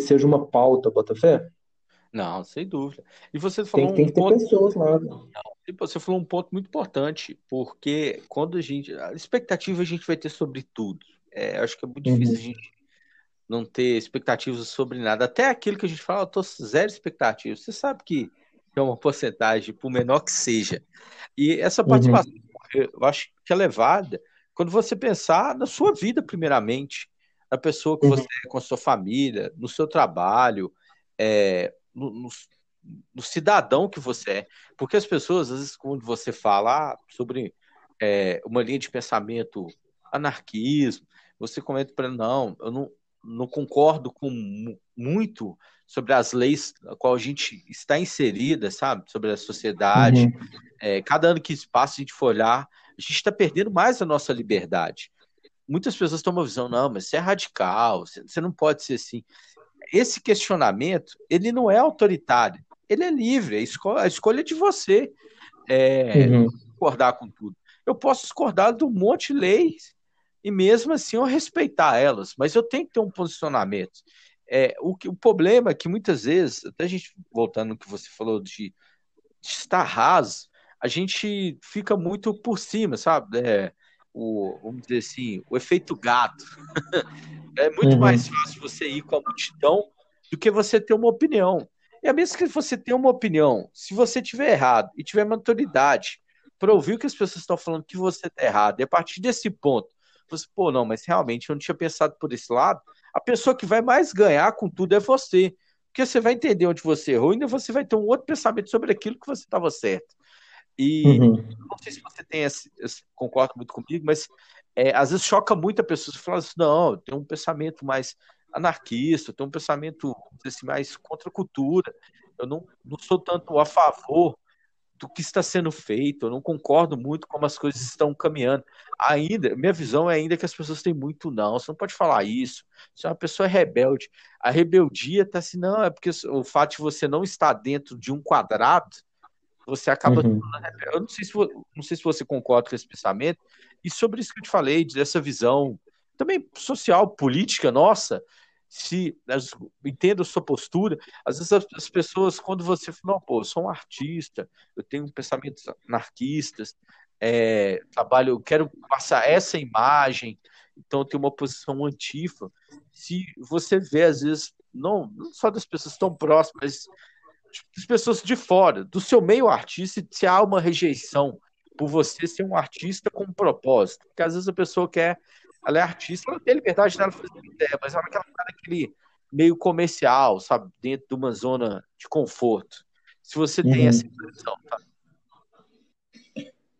seja uma pauta, Botafé? Não, sem dúvida. E você falou tem, tem um que ter ponto... pessoas lá. Não, você falou um ponto muito importante, porque quando a gente. A expectativa a gente vai ter sobre tudo. É, acho que é muito uhum. difícil a gente não ter expectativas sobre nada. Até aquilo que a gente fala, eu tô zero expectativa. Você sabe que é uma porcentagem, por menor que seja. E essa uhum. participação uhum eu acho que é levada quando você pensar na sua vida, primeiramente, na pessoa que uhum. você é, com a sua família, no seu trabalho, é, no, no, no, cidadão que você é. Porque as pessoas, às vezes, quando você fala ah, sobre é, uma linha de pensamento anarquismo, você comenta para não, eu não, não concordo com muito sobre as leis a qual a gente está inserida, sabe? Sobre a sociedade. Uhum. É, cada ano que passa, a gente for olhar, a gente está perdendo mais a nossa liberdade. Muitas pessoas têm uma visão, não, mas você é radical, você não pode ser assim. Esse questionamento, ele não é autoritário, ele é livre, a escolha, a escolha é de você é, uhum. concordar com tudo. Eu posso discordar de um monte de leis e mesmo assim eu respeitar elas, mas eu tenho que ter um posicionamento. É, o, que, o problema é que muitas vezes, até a gente voltando no que você falou de, de estar raso, a gente fica muito por cima, sabe? É, o, vamos dizer assim, o efeito gato. é muito uhum. mais fácil você ir com a multidão do que você ter uma opinião. E a mesmo que você tenha uma opinião, se você tiver errado e tiver maturidade para ouvir o que as pessoas estão falando que você está errado, e a partir desse ponto, você, pô, não, mas realmente eu não tinha pensado por esse lado, a pessoa que vai mais ganhar com tudo é você. Porque você vai entender onde você errou e ainda você vai ter um outro pensamento sobre aquilo que você estava certo. E uhum. não sei se você tem esse, esse concorda muito comigo, mas é, às vezes choca muito a pessoa. Você fala assim, não, eu tenho um pensamento mais anarquista, eu tenho um pensamento assim, mais contra a cultura. Eu não, não sou tanto a favor do que está sendo feito, eu não concordo muito como as coisas estão caminhando. Ainda, minha visão é ainda que as pessoas têm muito não, você não pode falar isso. Você é uma pessoa rebelde. A rebeldia está assim, não, é porque o fato de você não estar dentro de um quadrado, você acaba. Uhum. Eu não sei, se, não sei se você concorda com esse pensamento, e sobre isso que eu te falei, dessa visão também social, política nossa, se entendo a sua postura, às vezes as, as, pessoas, quando você fala, não, pô, eu sou um artista, eu tenho pensamentos anarquistas, é, trabalho, eu quero passar essa imagem, então eu tenho uma posição antifa. Se você vê, às vezes, não, não só das pessoas tão próximas, mas das pessoas de fora, do seu meio artista, se há uma rejeição por você ser um artista com um propósito, porque às vezes a pessoa quer ela é artista, ela tem liberdade dela fazer ideia, mas ela quer ficar naquele meio comercial, sabe? Dentro de uma zona de conforto. Se você tem uhum. essa impressão, tá?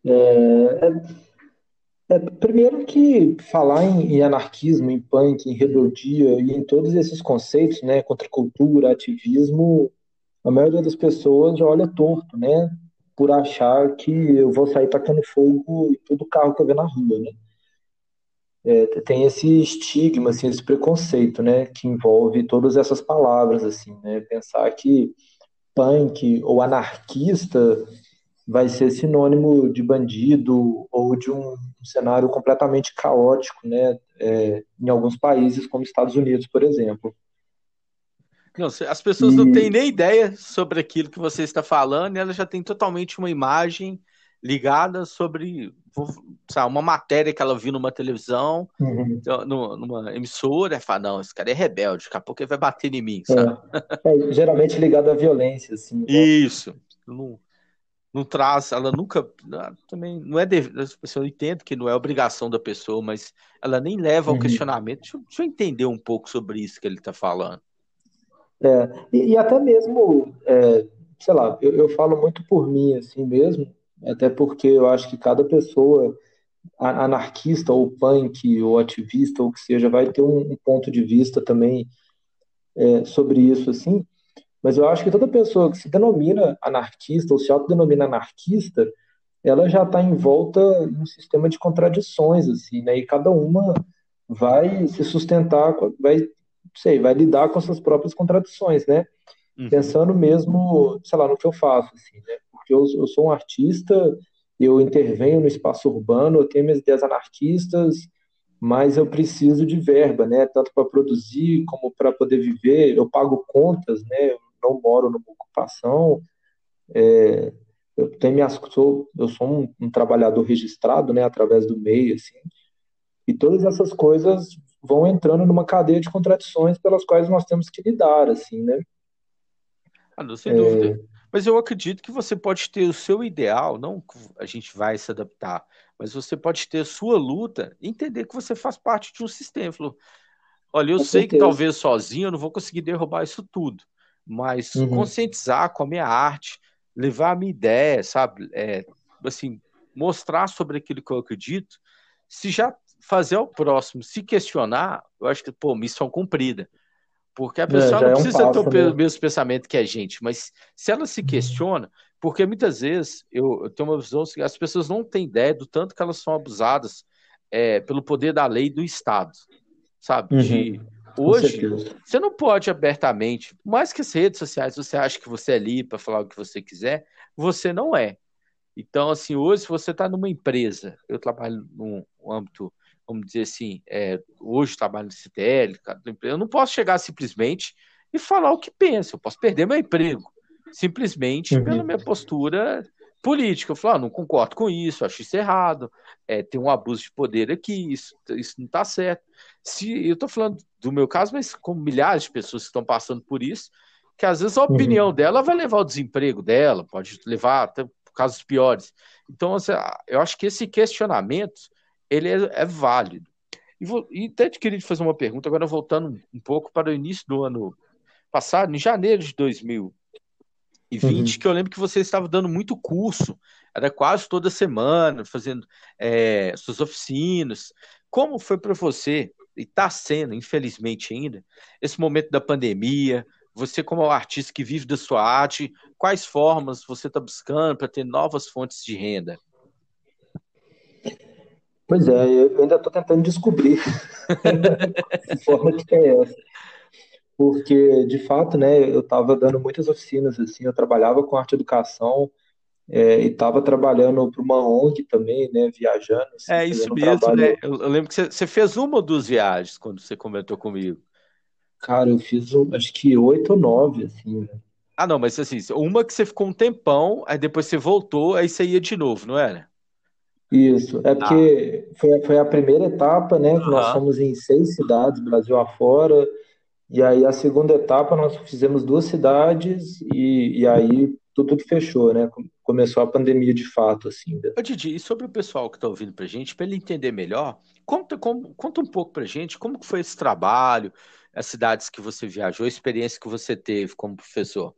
É, é, é, primeiro que falar em, em, anarquismo, em punk, em rebeldia e em todos esses conceitos, né, contra cultura, ativismo, a maioria das pessoas já olha torto, né, por achar que eu vou sair tacando fogo em todo carro que eu ver na rua, né é, tem esse estigma, assim, esse preconceito, né, que envolve todas essas palavras, assim, né, pensar que punk ou anarquista vai ser sinônimo de bandido ou de um cenário completamente caótico, né, é, em alguns países como Estados Unidos, por exemplo. Não, as pessoas e... não têm nem ideia sobre aquilo que você está falando, e elas já têm totalmente uma imagem ligada sobre sabe, uma matéria que ela viu numa televisão, uhum. numa emissora, e fala, não, esse cara é rebelde, daqui a pouco ele vai bater em mim, sabe? É, é geralmente ligado à violência, assim. Né? Isso. Não, não traz, ela nunca, também, não é, eu entendo que não é obrigação da pessoa, mas ela nem leva ao uhum. questionamento. Deixa, deixa, eu entender um pouco sobre isso que ele está falando. É, e, e, até mesmo, é, sei lá, eu, eu, falo muito por mim assim mesmo, até porque eu acho que cada pessoa, anarquista ou punk ou ativista ou que seja, vai ter um, ponto de vista também é, sobre isso assim. Mas eu acho que toda pessoa que se denomina anarquista ou se autodenomina anarquista, ela já está em volta em um sistema de contradições assim, né? E cada uma vai se sustentar, vai sei, vai lidar com as suas próprias contradições, né? Uhum. Pensando mesmo, sei lá, no que eu faço, assim, né? Porque eu, eu sou um artista, eu intervenho no espaço urbano, eu tenho minhas ideias anarquistas, mas eu preciso de verba, né? Tanto para produzir como para poder viver. Eu pago contas, né? Eu não moro numa ocupação. É, eu tenho minhas, sou, eu sou um, um, trabalhador registrado, né? Através do MEI, assim. E todas essas coisas vão entrando numa cadeia de contradições pelas quais nós temos que lidar, assim, né? Ah, não, sem é... dúvida. Mas eu acredito que você pode ter o seu ideal, não a gente vai se adaptar, mas você pode ter a sua luta entender que você faz parte de um sistema. Falou, olha, eu com sei certeza. que talvez sozinho eu não vou conseguir derrubar isso tudo, mas uhum. conscientizar com a minha arte, levar a minha ideia, sabe? É, assim, mostrar sobre aquilo que eu acredito, se já fazer o próximo se questionar, eu acho que, pô, missão cumprida. Porque a é, pessoa é, não precisa é um passo, ter o né? mesmo pensamento que a gente, mas se ela se questiona, porque muitas vezes eu, eu tenho uma visão que as pessoas não têm ideia do tanto que elas são abusadas é, pelo poder da lei do Estado, sabe? Uhum. De, hoje, você não pode abertamente, mais que as redes sociais, você acha que você é ali para falar o que você quiser, você não é. Então, assim, hoje, se você está numa empresa, eu trabalho num âmbito vamos dizer assim, é, hoje trabalho no CTL, eu não posso chegar simplesmente e falar o que penso, eu posso perder meu emprego, simplesmente uhum. pela minha postura política. Eu falo, ah, não concordo com isso, acho isso errado, é, tem um abuso de poder aqui, isso, isso não está certo. Se, eu estou falando do meu caso, mas com milhares de pessoas que estão passando por isso, que às vezes a uhum. opinião uhum. dela vai levar ao desemprego dela, pode levar até casos piores. Então, assim, eu acho que esse questionamento ele é, é válido. E, vou, e até te queria te fazer uma pergunta, agora voltando um pouco para o início do ano passado, em janeiro de 2020, uhum. que eu lembro que você estava dando muito curso, era quase toda semana, fazendo é, suas oficinas. Como foi para você, e está sendo, infelizmente ainda, esse momento da pandemia, você como artista que vive da sua arte, quais formas você está buscando para ter novas fontes de renda? Pois é, eu ainda estou tentando descobrir que forma que é essa. Porque, de fato, né, eu estava dando muitas oficinas, assim, eu trabalhava com arte educação é, e estava trabalhando para uma ONG também, né, viajando. Assim, é isso mesmo, trabalho... né? Eu, eu, lembro que você, você fez uma ou duas viagens quando você comentou comigo. Cara, eu fiz, acho que oito ou nove, assim, né? Ah, não, mas assim, uma que você ficou um tempão, aí depois você voltou, aí você ia de novo, não era? Isso, é porque ah. foi, foi a primeira etapa, né? Que nós fomos em seis cidades, Brasil afora, e aí a segunda etapa nós fizemos duas cidades e, e aí tudo, tudo fechou, né? Começou a pandemia de fato, assim. Né? Ô, Didi, e sobre o pessoal que está ouvindo pra gente, para ele entender melhor, conta, conta, conta um pouco pra gente como foi esse trabalho, as cidades que você viajou, a experiência que você teve como professor.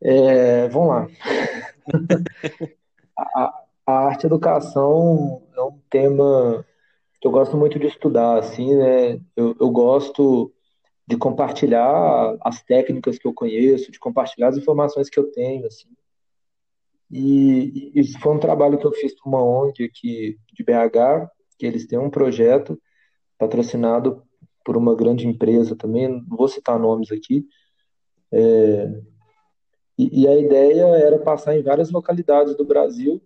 É, vamos lá. a, a arte educação é um tema que eu gosto muito de estudar, assim, né? Eu, eu gosto de compartilhar as técnicas que eu conheço, de compartilhar as informações que eu tenho, assim. E, e foi um trabalho que eu fiz para uma ONG aqui de BH, que eles têm um projeto patrocinado por uma grande empresa também, não vou citar nomes aqui, é, e, e, a ideia era passar em várias localidades do Brasil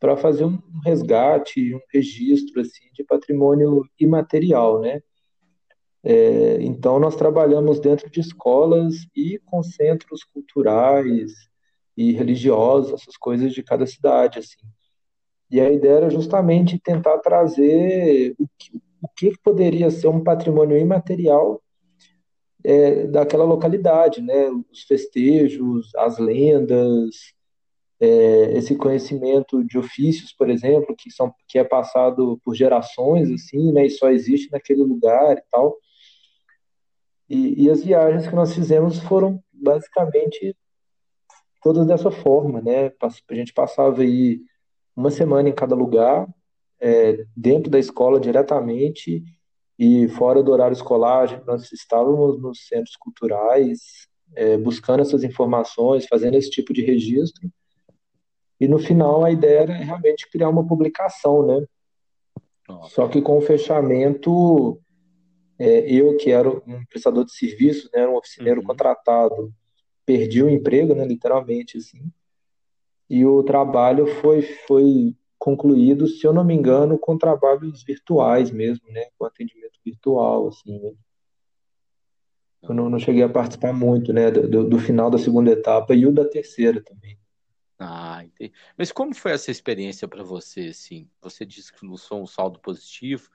para fazer um resgate, um registro assim de patrimônio imaterial, né? É, então nós trabalhamos dentro de escolas e com centros culturais e religiosos, essas coisas de cada cidade, assim. E a ideia era justamente tentar trazer o que, o que poderia ser um patrimônio imaterial é, daquela localidade, né? Os festejos, as lendas, é, esse conhecimento de ofícios, por exemplo, que são que é passado por gerações assim, né, e só existe naquele lugar e tal. E, e as viagens que nós fizemos foram basicamente todas dessa forma, né? A gente passava aí uma semana em cada lugar, é, dentro da escola diretamente e fora do horário escolar, nós estávamos nos centros culturais, é, buscando essas informações, fazendo esse tipo de registro. E no final a ideia era realmente criar uma publicação, né? Só que com o fechamento, é, eu que era um prestador de serviço, né, um oficineiro uhum. contratado, perdi o emprego, né, literalmente assim. E o trabalho foi foi concluído, se eu não me engano, com trabalhos virtuais mesmo, né, com atendimento virtual, assim. Né? Eu não, não, cheguei a participar muito, né, do, do final da segunda etapa e o da terceira também. Ah, entendi. Mas como foi essa experiência para você, assim? Você disse que não um saldo positivo.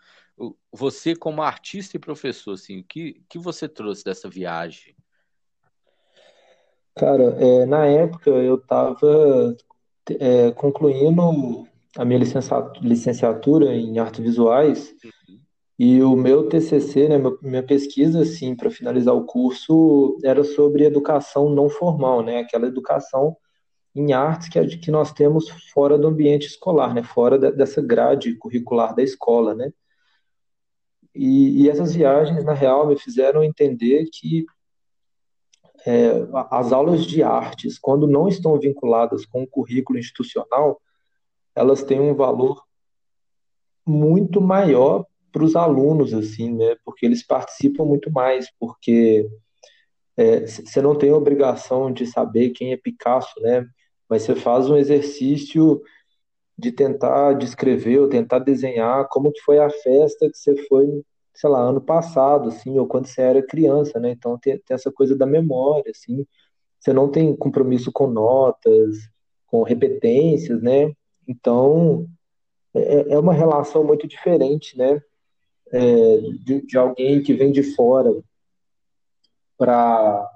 Você, como artista e professor, assim, o que, que você trouxe dessa viagem? Cara, é, na época eu estava é, concluindo a minha licenciatura em artes visuais uhum. e o meu TCC, né, minha pesquisa, assim, para finalizar o curso, era sobre educação não formal, né, aquela educação em artes que, é que nós temos fora do ambiente escolar, né? Fora da, dessa grade curricular da escola, né? E, e, essas viagens, na real, me fizeram entender que é, as aulas de artes, quando não estão vinculadas com o currículo institucional, elas têm um valor muito maior para os alunos, assim, né? Porque eles participam muito mais, porque você é, não tem obrigação de saber quem é Picasso, né? Mas você faz um exercício de tentar descrever ou tentar desenhar como que foi a festa que você foi, sei lá, ano passado, assim, ou quando você era criança, né? Então tem, tem essa coisa da memória, assim. Você não tem compromisso com notas, com repetências, né? Então é, é uma relação muito diferente, né? É, de, de alguém que vem de fora para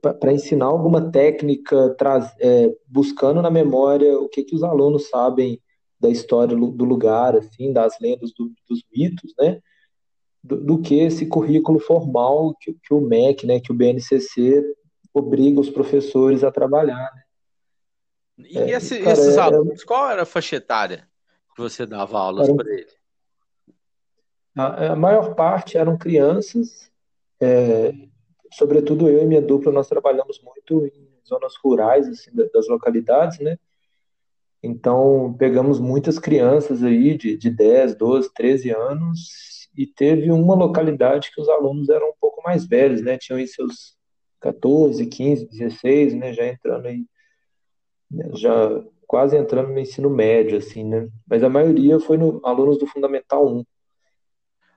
para ensinar alguma técnica, traz, é, buscando na memória o que, que os alunos sabem da história do lugar, assim, das lendas, do, dos mitos, né? Do, do, que esse currículo formal que, que, o MEC, né, que o BNCC obriga os professores a trabalhar. Né? E é, esse, cara, esses é, alunos, qual era a faixa etária que você dava aulas para eles? A, a, maior parte eram crianças, é, sobretudo eu e minha dupla, nós trabalhamos muito em zonas rurais, assim, das localidades, né? Então, pegamos muitas crianças aí de, de 10, 12, 13 anos e teve uma localidade que os alunos eram um pouco mais velhos, né? Tinham aí seus 14, 15, 16, né? Já entrando aí, né? já quase entrando no ensino médio, assim, né? Mas a maioria foi no alunos do Fundamental 1.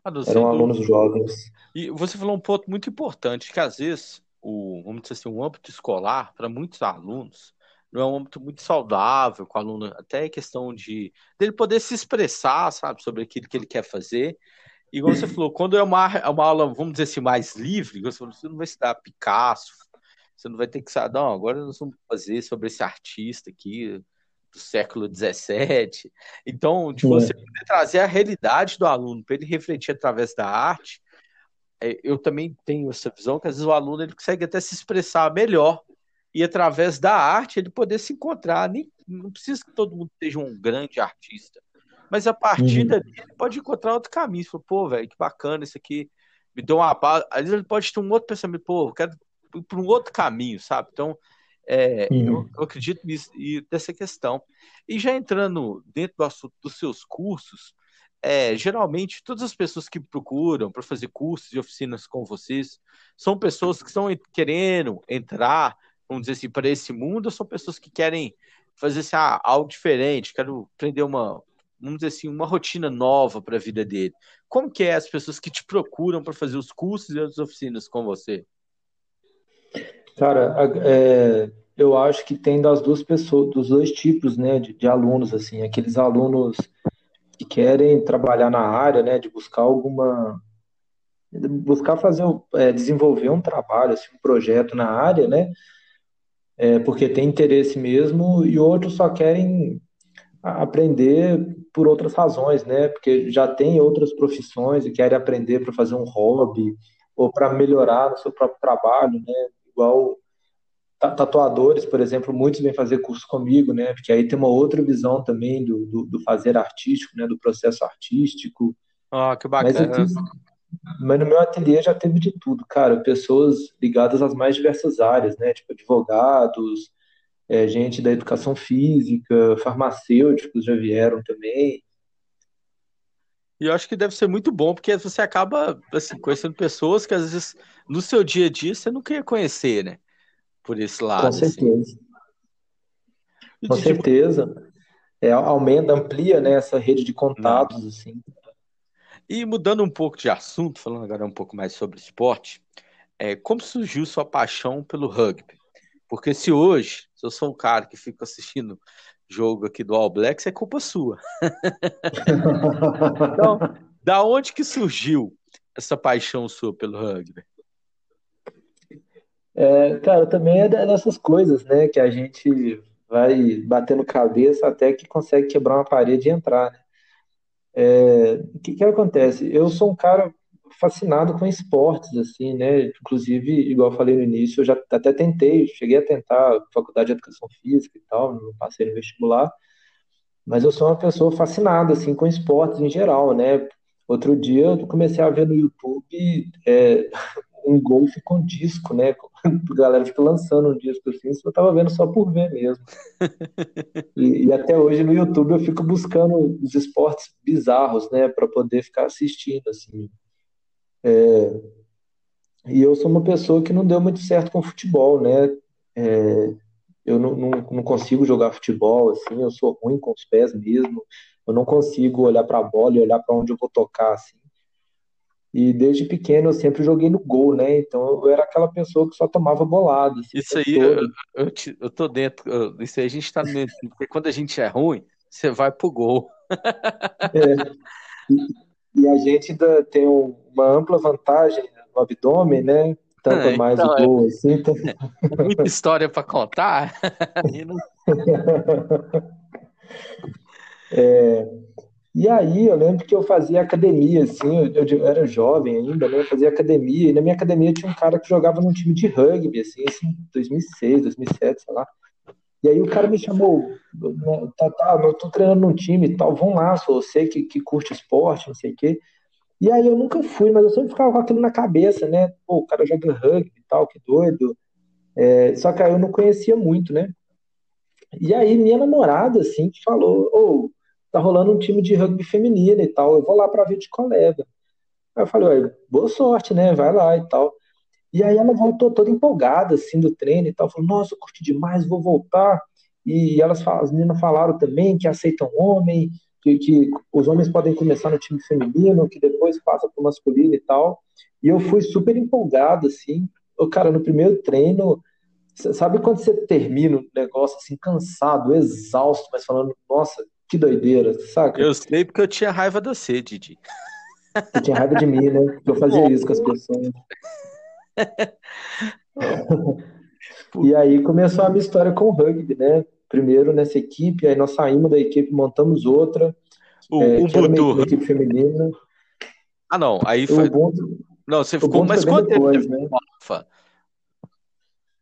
Ah, eram alunos jovens. E você falou um ponto muito importante, que às vezes o, vamos dizer assim, o âmbito escolar, para muitos alunos, não é um âmbito muito saudável, com o aluno, até questão de dele poder se expressar, sabe, sobre aquilo que ele quer fazer. E como você falou, quando é uma, é uma aula, vamos dizer assim, mais livre, você, falou, você não vai estudar Picasso, você não vai ter que saber, não, agora nós vamos fazer sobre esse artista aqui, do século XVII. Então, de você poder trazer a realidade do aluno para ele refletir através da arte, é, eu também tenho essa visão que às vezes o aluno ele consegue até se expressar melhor e através da arte ele poder se encontrar. Nem, não precisa que todo mundo seja um grande artista, mas a partir uhum. dali ele pode encontrar outro caminho. Fala, pô, velho, que bacana isso aqui, me deu uma base. Às vezes ele pode ter um outro pensamento, pô, eu quero ir para um outro caminho, sabe? Então, é, uhum. eu, eu, acredito nisso e dessa questão. E já entrando dentro do assunto dos seus cursos, é, geralmente todas as pessoas que procuram para fazer cursos e oficinas com vocês são pessoas que estão querendo entrar, vamos dizer assim, para esse mundo, ou são pessoas que querem fazer assim, ah, algo diferente, quero aprender uma, vamos dizer assim, uma rotina nova para a vida dele. Como que é as pessoas que te procuram para fazer os cursos e as oficinas com você? Cara, é, eu acho que tem das duas pessoas, dos dois tipos, né, de, de alunos, assim, aqueles alunos que querem trabalhar na área, né, de buscar alguma buscar fazer é, desenvolver um trabalho, assim, um projeto na área, né, é, porque tem interesse mesmo, e outros só querem aprender por outras razões, né, porque já tem outras profissões e querem aprender para fazer um hobby ou para melhorar no seu próprio trabalho, né? Igual tatuadores, por exemplo, muitos vêm fazer curso comigo, né? Porque aí tem uma outra visão também do, do, do fazer artístico, né? Do processo artístico. Ah, oh, que bacana. Mas, mas no meu ateliê já teve de tudo, cara. Pessoas ligadas às mais diversas áreas, né? Tipo advogados, é, gente da educação física, farmacêuticos já vieram também. E eu acho que deve ser muito bom, porque você acaba assim, conhecendo pessoas que às vezes no seu dia a dia você não queria conhecer, né? Por esse lado. Com assim. certeza. Assim. Com certeza. É, aumenta, amplia né, essa rede de contatos, assim. E mudando um pouco de assunto, falando agora um pouco mais sobre esporte, é, como surgiu sua paixão pelo rugby? Porque se hoje, se eu sou um cara que fica assistindo jogo aqui do All Blacks é culpa sua. então, da onde que surgiu essa paixão sua pelo rugby? É, cara, também é dessas coisas, né, que a gente vai batendo cabeça até que consegue quebrar uma parede e entrar, né? É, o que que acontece? Eu sou um cara fascinado com esportes, assim, né? Inclusive, igual eu falei no início, eu já até tentei, cheguei a tentar faculdade de educação física e tal, não passei no vestibular, mas eu sou uma pessoa fascinada, assim, com esportes em geral, né? Outro dia eu comecei a ver no YouTube é, um golfe com disco, né? A galera fica lançando um disco assim, eu tava vendo só por ver mesmo. E, e até hoje no YouTube eu fico buscando os esportes bizarros, né? para poder ficar assistindo, assim. É, e eu sou uma pessoa que não deu muito certo com futebol, né? É, eu não, não, não, consigo jogar futebol, assim, eu sou ruim com os pés mesmo. Eu não consigo olhar para a bola e olhar para onde eu vou tocar, assim. E desde pequeno eu sempre joguei no gol, né? Então eu era aquela pessoa que só tomava bolada. Assim, isso aí, eu, eu, eu, tô dentro. Isso aí a gente tá no mesmo. Porque quando a gente é ruim, você vai pro gol. É. E a gente ainda tem uma ampla vantagem no abdômen, né? Tanto é, mais então, o gol, é, assim. Então... Muita história para contar. é, e aí eu lembro que eu fazia academia, assim, eu, eu, era jovem ainda, né? Eu fazia academia, e na minha academia tinha um cara que jogava num time de rugby, assim, assim 2006, 2007, sei lá. E aí o cara me chamou, né, tá, tá, eu tô treinando num time e tal, vão lá, sou você que, que curte esporte, não sei o quê. E aí eu nunca fui, mas eu sempre ficava com aquilo na cabeça, né? Pô, o cara joga rugby e tal, que doido. É, só que aí eu não conhecia muito, né? E aí minha namorada, assim, falou, ô, oh, tá rolando um time de rugby feminino e tal, eu vou lá pra ver de colega. Aí eu falei, boa sorte, né? Vai lá e tal. E aí ela voltou toda empolgada, assim, do treino e tal, falou, nossa, eu curti demais, vou voltar. E elas, as meninas falaram também que aceitam homem, que, que os homens podem começar no time feminino, que depois passa pro masculino e tal. E eu fui super empolgado, assim. Eu, cara, no primeiro treino, sabe quando você termina o negócio, assim, cansado, exausto, mas falando, nossa, que doideira, saca? Eu sei porque eu tinha raiva da você, Didi. Você tinha raiva de mim, né? Eu fazia isso com as pessoas. e aí começou a minha história com o rugby, né? Primeiro nessa equipe, aí nós saímos da equipe, montamos outra. O é. Uma equipe feminina. Ah, não. Aí foi. Ubuntu, não, você ficou mais quanto depois, tempo? Né?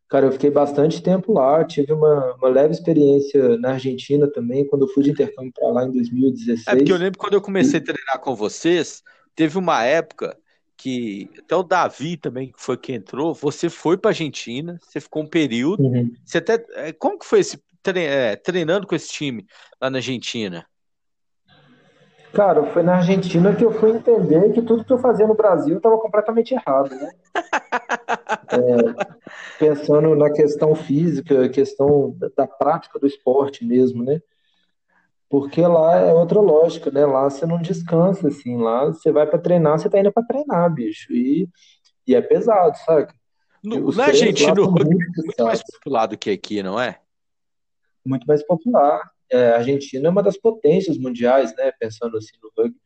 Cara, eu fiquei bastante tempo lá, tive uma, uma leve experiência na Argentina também, quando eu fui de intercâmbio para lá em 2016. É porque eu lembro quando eu comecei a treinar com vocês, teve uma época que até o Davi também que foi que entrou, você foi para Argentina, você ficou um período, uhum. você até é, como que foi esse é, treinando com esse time lá na Argentina? Cara, foi na Argentina que eu fui entender que tudo que eu fazia no Brasil estava completamente errado, né? é, pensando na questão física, questão da prática do esporte mesmo, né? Porque lá é outra lógica, né? Lá você não descansa, assim. Lá você vai para treinar, você tá indo para treinar, bicho. E, e é pesado, saca? No, na Argentina, o rugby é muito mais popular do que aqui, não é? Muito mais popular. É, a Argentina é uma das potências mundiais, né? Pensando assim no rugby.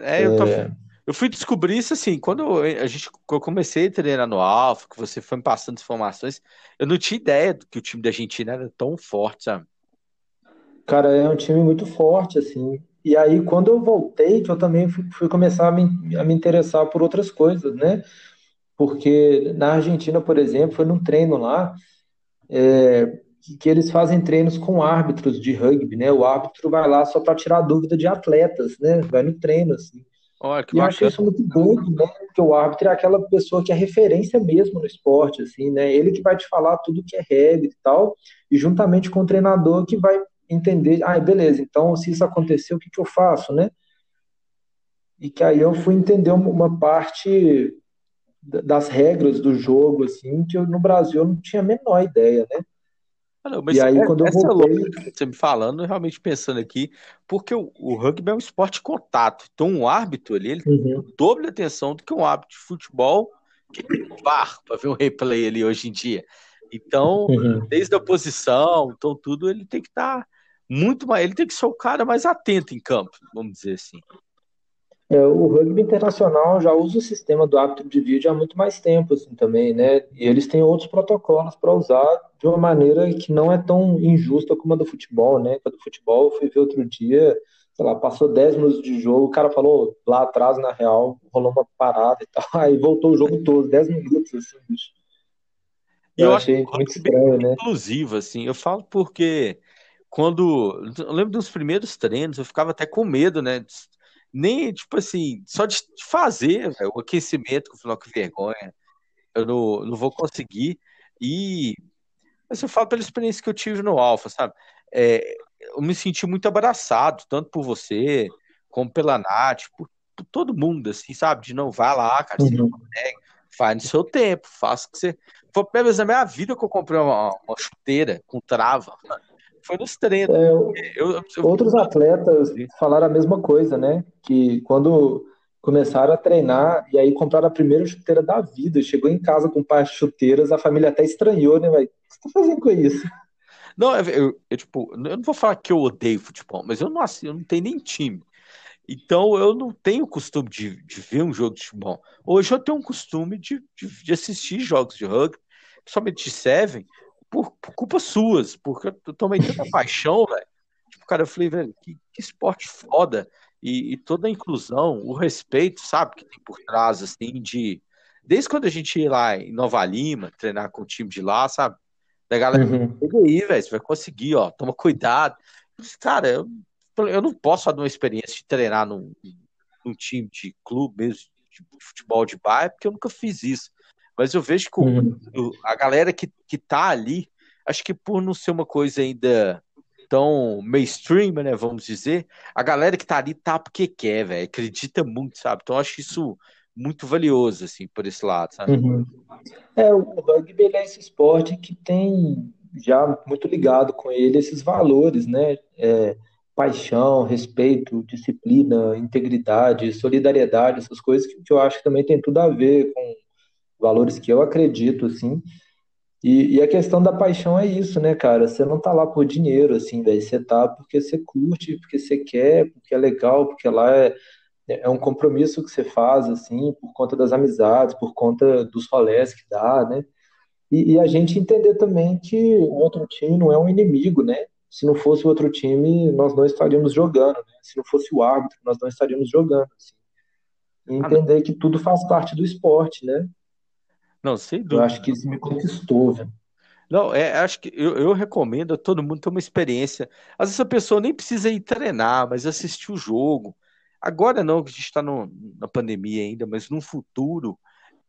É, eu, tô, é... eu fui descobrir isso assim, quando a gente, eu comecei a treinar no Alfa, que você foi me passando informações, eu não tinha ideia que o time da Argentina era tão forte, sabe? Cara, é um time muito forte, assim. e aí quando eu voltei, que eu também fui, fui começar a me, a me interessar por outras coisas, né? Porque na Argentina, por exemplo, foi num treino lá, é, que eles fazem treinos com árbitros de rugby, né? O árbitro vai lá só para tirar dúvida de atletas, né? Vai no treino, assim. Olha, que e eu achei isso muito doido, né? Porque o árbitro é aquela pessoa que é referência mesmo no esporte, assim, né? Ele que vai te falar tudo que é regra e tal, e juntamente com o treinador que vai entender, ah, beleza, então se isso acontecer, o que, que eu faço, né? E que aí eu fui entender uma parte das regras do jogo, assim, que eu, no Brasil eu não tinha a menor ideia, né? Ah, não, mas e aí, é, quando eu voltei... você me falando, realmente pensando aqui, porque o, o, rugby é um esporte de contato. Então, um árbitro ali, ele uhum. tem o dobro de atenção do que um árbitro de futebol que tem VAR para ver um replay ali hoje em dia. Então, uhum. desde a posição, então tudo, ele tem que estar tá muito mais. Ele tem que ser o cara mais atento em campo, vamos dizer assim. É, o rugby internacional já usa o sistema do árbitro de vídeo há muito mais tempo, assim, também, né? E eles têm outros protocolos para usar de uma maneira que não é tão injusta como a do futebol, né? A do futebol, eu fui ver outro dia, sei lá, passou 10 minutos de jogo, o cara falou lá atrás, na real, rolou uma parada e tal, aí voltou o jogo todo, 10 minutos, assim, bicho. Eu, eu achei muito estranho, né? Inclusive, assim, eu falo porque quando. Eu lembro dos primeiros treinos, eu ficava até com medo, né? Nem, tipo assim, só de fazer véio, o aquecimento, que eu falei, que vergonha. Eu não, não vou conseguir. E. Mas eu falo pela experiência que eu tive no Alfa, sabe? É, eu me senti muito abraçado, tanto por você, como pela Nath, por, por todo mundo, assim, sabe? De não vá lá, cara, uhum. você não consegue, faz no seu tempo, faça o que você. Foi a primeira vez na minha vida que eu comprei uma, uma chuteira com trava. Foi nos treinos. É, eu, eu, outros atletas falaram a mesma coisa, né? Que quando começaram a treinar e aí compraram a primeira chuteira da vida, chegou em casa com um par de chuteiras, a família até estranhou, né? Vai, o que você tá fazendo com isso? Não, eu, eu, tipo, eu não vou falar que eu odeio futebol, mas eu não, assim, eu não tenho nem time. Então eu não tenho costume de, de ver um jogo de futebol. Hoje eu tenho um costume de, de, de assistir jogos de rugby, principalmente de Seven, por, por culpas suas, porque eu tomei tanta paixão, velho. Tipo, cara, eu falei, velho, que, que esporte foda. E, e, toda a inclusão, o respeito, sabe, que tem por trás, assim, de. Desde quando a gente ia lá em Nova Lima, treinar com o time de lá, sabe? Da galera, uhum. aí, velho, você vai conseguir, ó, toma cuidado. Cara, eu, eu não posso dar uma experiência de treinar num, num time de clube mesmo, de futebol de bairro, porque eu nunca fiz isso. Mas eu vejo que uhum. a galera que, que tá ali, acho que por não ser uma coisa ainda tão mainstream, né, vamos dizer, a galera que tá ali tá porque quer, velho, acredita muito, sabe? Então eu acho isso muito valioso, assim, por esse lado, sabe? Uhum. É, o rugby é esse esporte que tem já muito ligado com ele esses valores, né? É, paixão, respeito, disciplina, integridade, solidariedade, essas coisas que, que eu acho que também tem tudo a ver com valores que eu acredito, assim. E, e, a questão da paixão é isso, né, cara? Você não tá lá por dinheiro, assim, velho. Você tá porque você curte, porque você quer, porque é legal, porque lá é, é um compromisso que você faz, assim, por conta das amizades, por conta dos rolés que dá, né? E, e a gente entender também que o outro time não é um inimigo, né? Se não fosse o outro time, nós não estaríamos jogando, né? Se não fosse o árbitro, nós não estaríamos jogando, assim. E entender que tudo faz parte do esporte, né? Não, sem dúvida. Eu acho que isso me conquistou, velho. Não, é, acho que eu, eu, recomendo a todo mundo ter uma experiência. Às vezes a pessoa nem precisa ir treinar, mas assistir o jogo. Agora não, que a gente está na pandemia ainda, mas no futuro,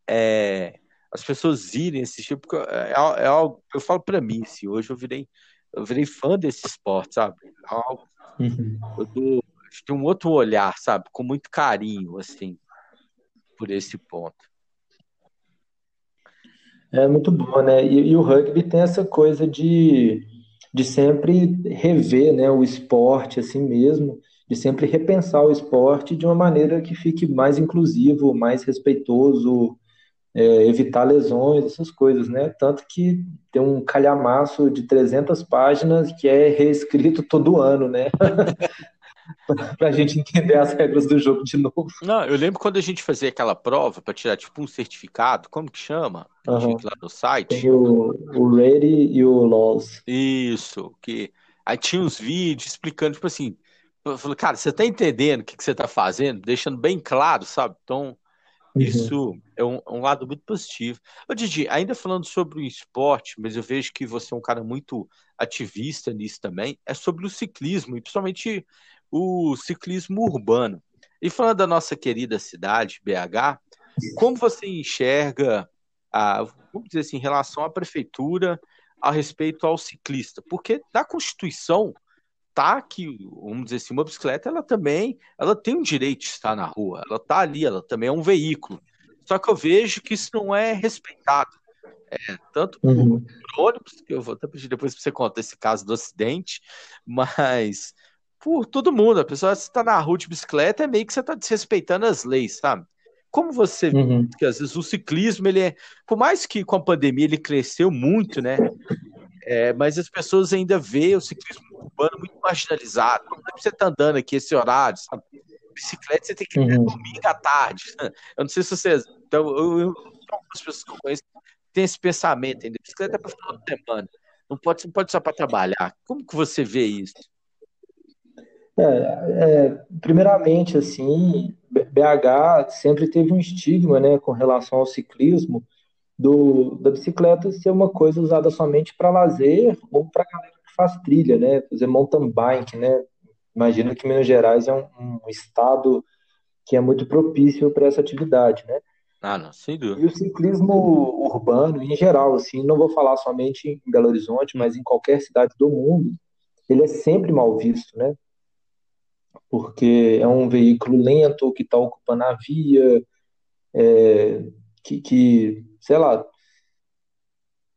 é, as pessoas irem assistir, porque é, é algo, eu falo para mim, se hoje eu virei, eu virei fã desse esporte, sabe? É algo, uhum. Eu dou, um outro olhar, sabe? Com muito carinho, assim, por esse ponto. É muito bom, né? E, e, o rugby tem essa coisa de, de sempre rever né, o esporte assim mesmo, de sempre repensar o esporte de uma maneira que fique mais inclusivo, mais respeitoso, é, evitar lesões, essas coisas, né? Tanto que tem um calhamaço de 300 páginas que é reescrito todo ano, né? para a gente entender as regras do jogo de novo. Não, eu lembro quando a gente fazia aquela prova para tirar tipo um certificado, como que chama? Uhum. lá no site. Tem o, o Ready e o Laws. Isso, que aí tinha uns vídeos explicando, tipo assim, falei, cara, você tá entendendo o que, que você tá fazendo? Deixando bem claro, sabe? Então, uhum. isso é um, um, lado muito positivo. Ô, Didi, ainda falando sobre o esporte, mas eu vejo que você é um cara muito ativista nisso também, é sobre o ciclismo, e principalmente o ciclismo urbano. E falando da nossa querida cidade, BH, como você enxerga, a, vamos dizer assim, em relação à prefeitura a respeito ao ciclista? Porque na Constituição tá que, vamos dizer assim, uma bicicleta, ela também, ela tem um direito de estar na rua, ela tá ali, ela também é um veículo. Só que eu vejo que isso não é respeitado. É, tanto por, uhum. por ônibus, que eu vou até pedir depois para você contar esse caso do acidente, mas por todo mundo. A pessoa está na rua de bicicleta, é meio que você está desrespeitando as leis, sabe? Como você uhum. vê que às vezes o ciclismo, ele é, por mais que com a pandemia ele cresceu muito, né? É, mas as pessoas ainda veem o ciclismo urbano muito marginalizado. Como é que você está andando aqui esse horário, sabe? Bicicleta você tem que ir uhum. domingo à tarde. Eu não sei se vocês. Então, eu, eu, algumas pessoas que eu conheço têm esse pensamento ainda. Bicicleta é para final de semana. Não pode, não pode só para trabalhar. Como que você vê isso? É, é, primeiramente, assim, BH sempre teve um estigma, né, com relação ao ciclismo, do, da bicicleta ser uma coisa usada somente para lazer ou para galera que faz trilha, né, fazer mountain bike, né. Imagina que Minas Gerais é um, um estado que é muito propício para essa atividade, né. Ah, não, sem dúvida. E o ciclismo urbano, em geral, assim, não vou falar somente em Belo Horizonte, mas em qualquer cidade do mundo, ele é sempre mal visto, né? Porque é um veículo lento que está ocupando a via, é, que, que, sei lá.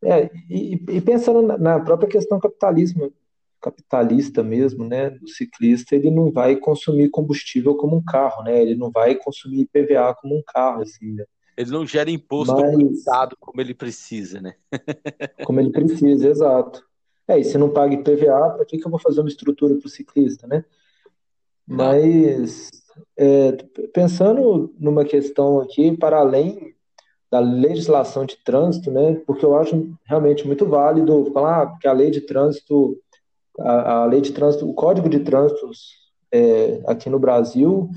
É, e, e, pensando na própria questão capitalismo, capitalista mesmo, né, o ciclista ele não vai consumir combustível como um carro, né, ele não vai consumir PVA como um carro, assim, né? Ele não gera imposto Mas, como ele precisa, né? como ele precisa, exato. É, e se não paga PVA, para que, que eu vou fazer uma estrutura para o ciclista, né? Mas é, pensando numa questão aqui, para além da legislação de trânsito, né, porque eu acho realmente muito válido falar ah, que a lei de trânsito, a, a, lei de trânsito, o código de trânsito é, aqui no Brasil,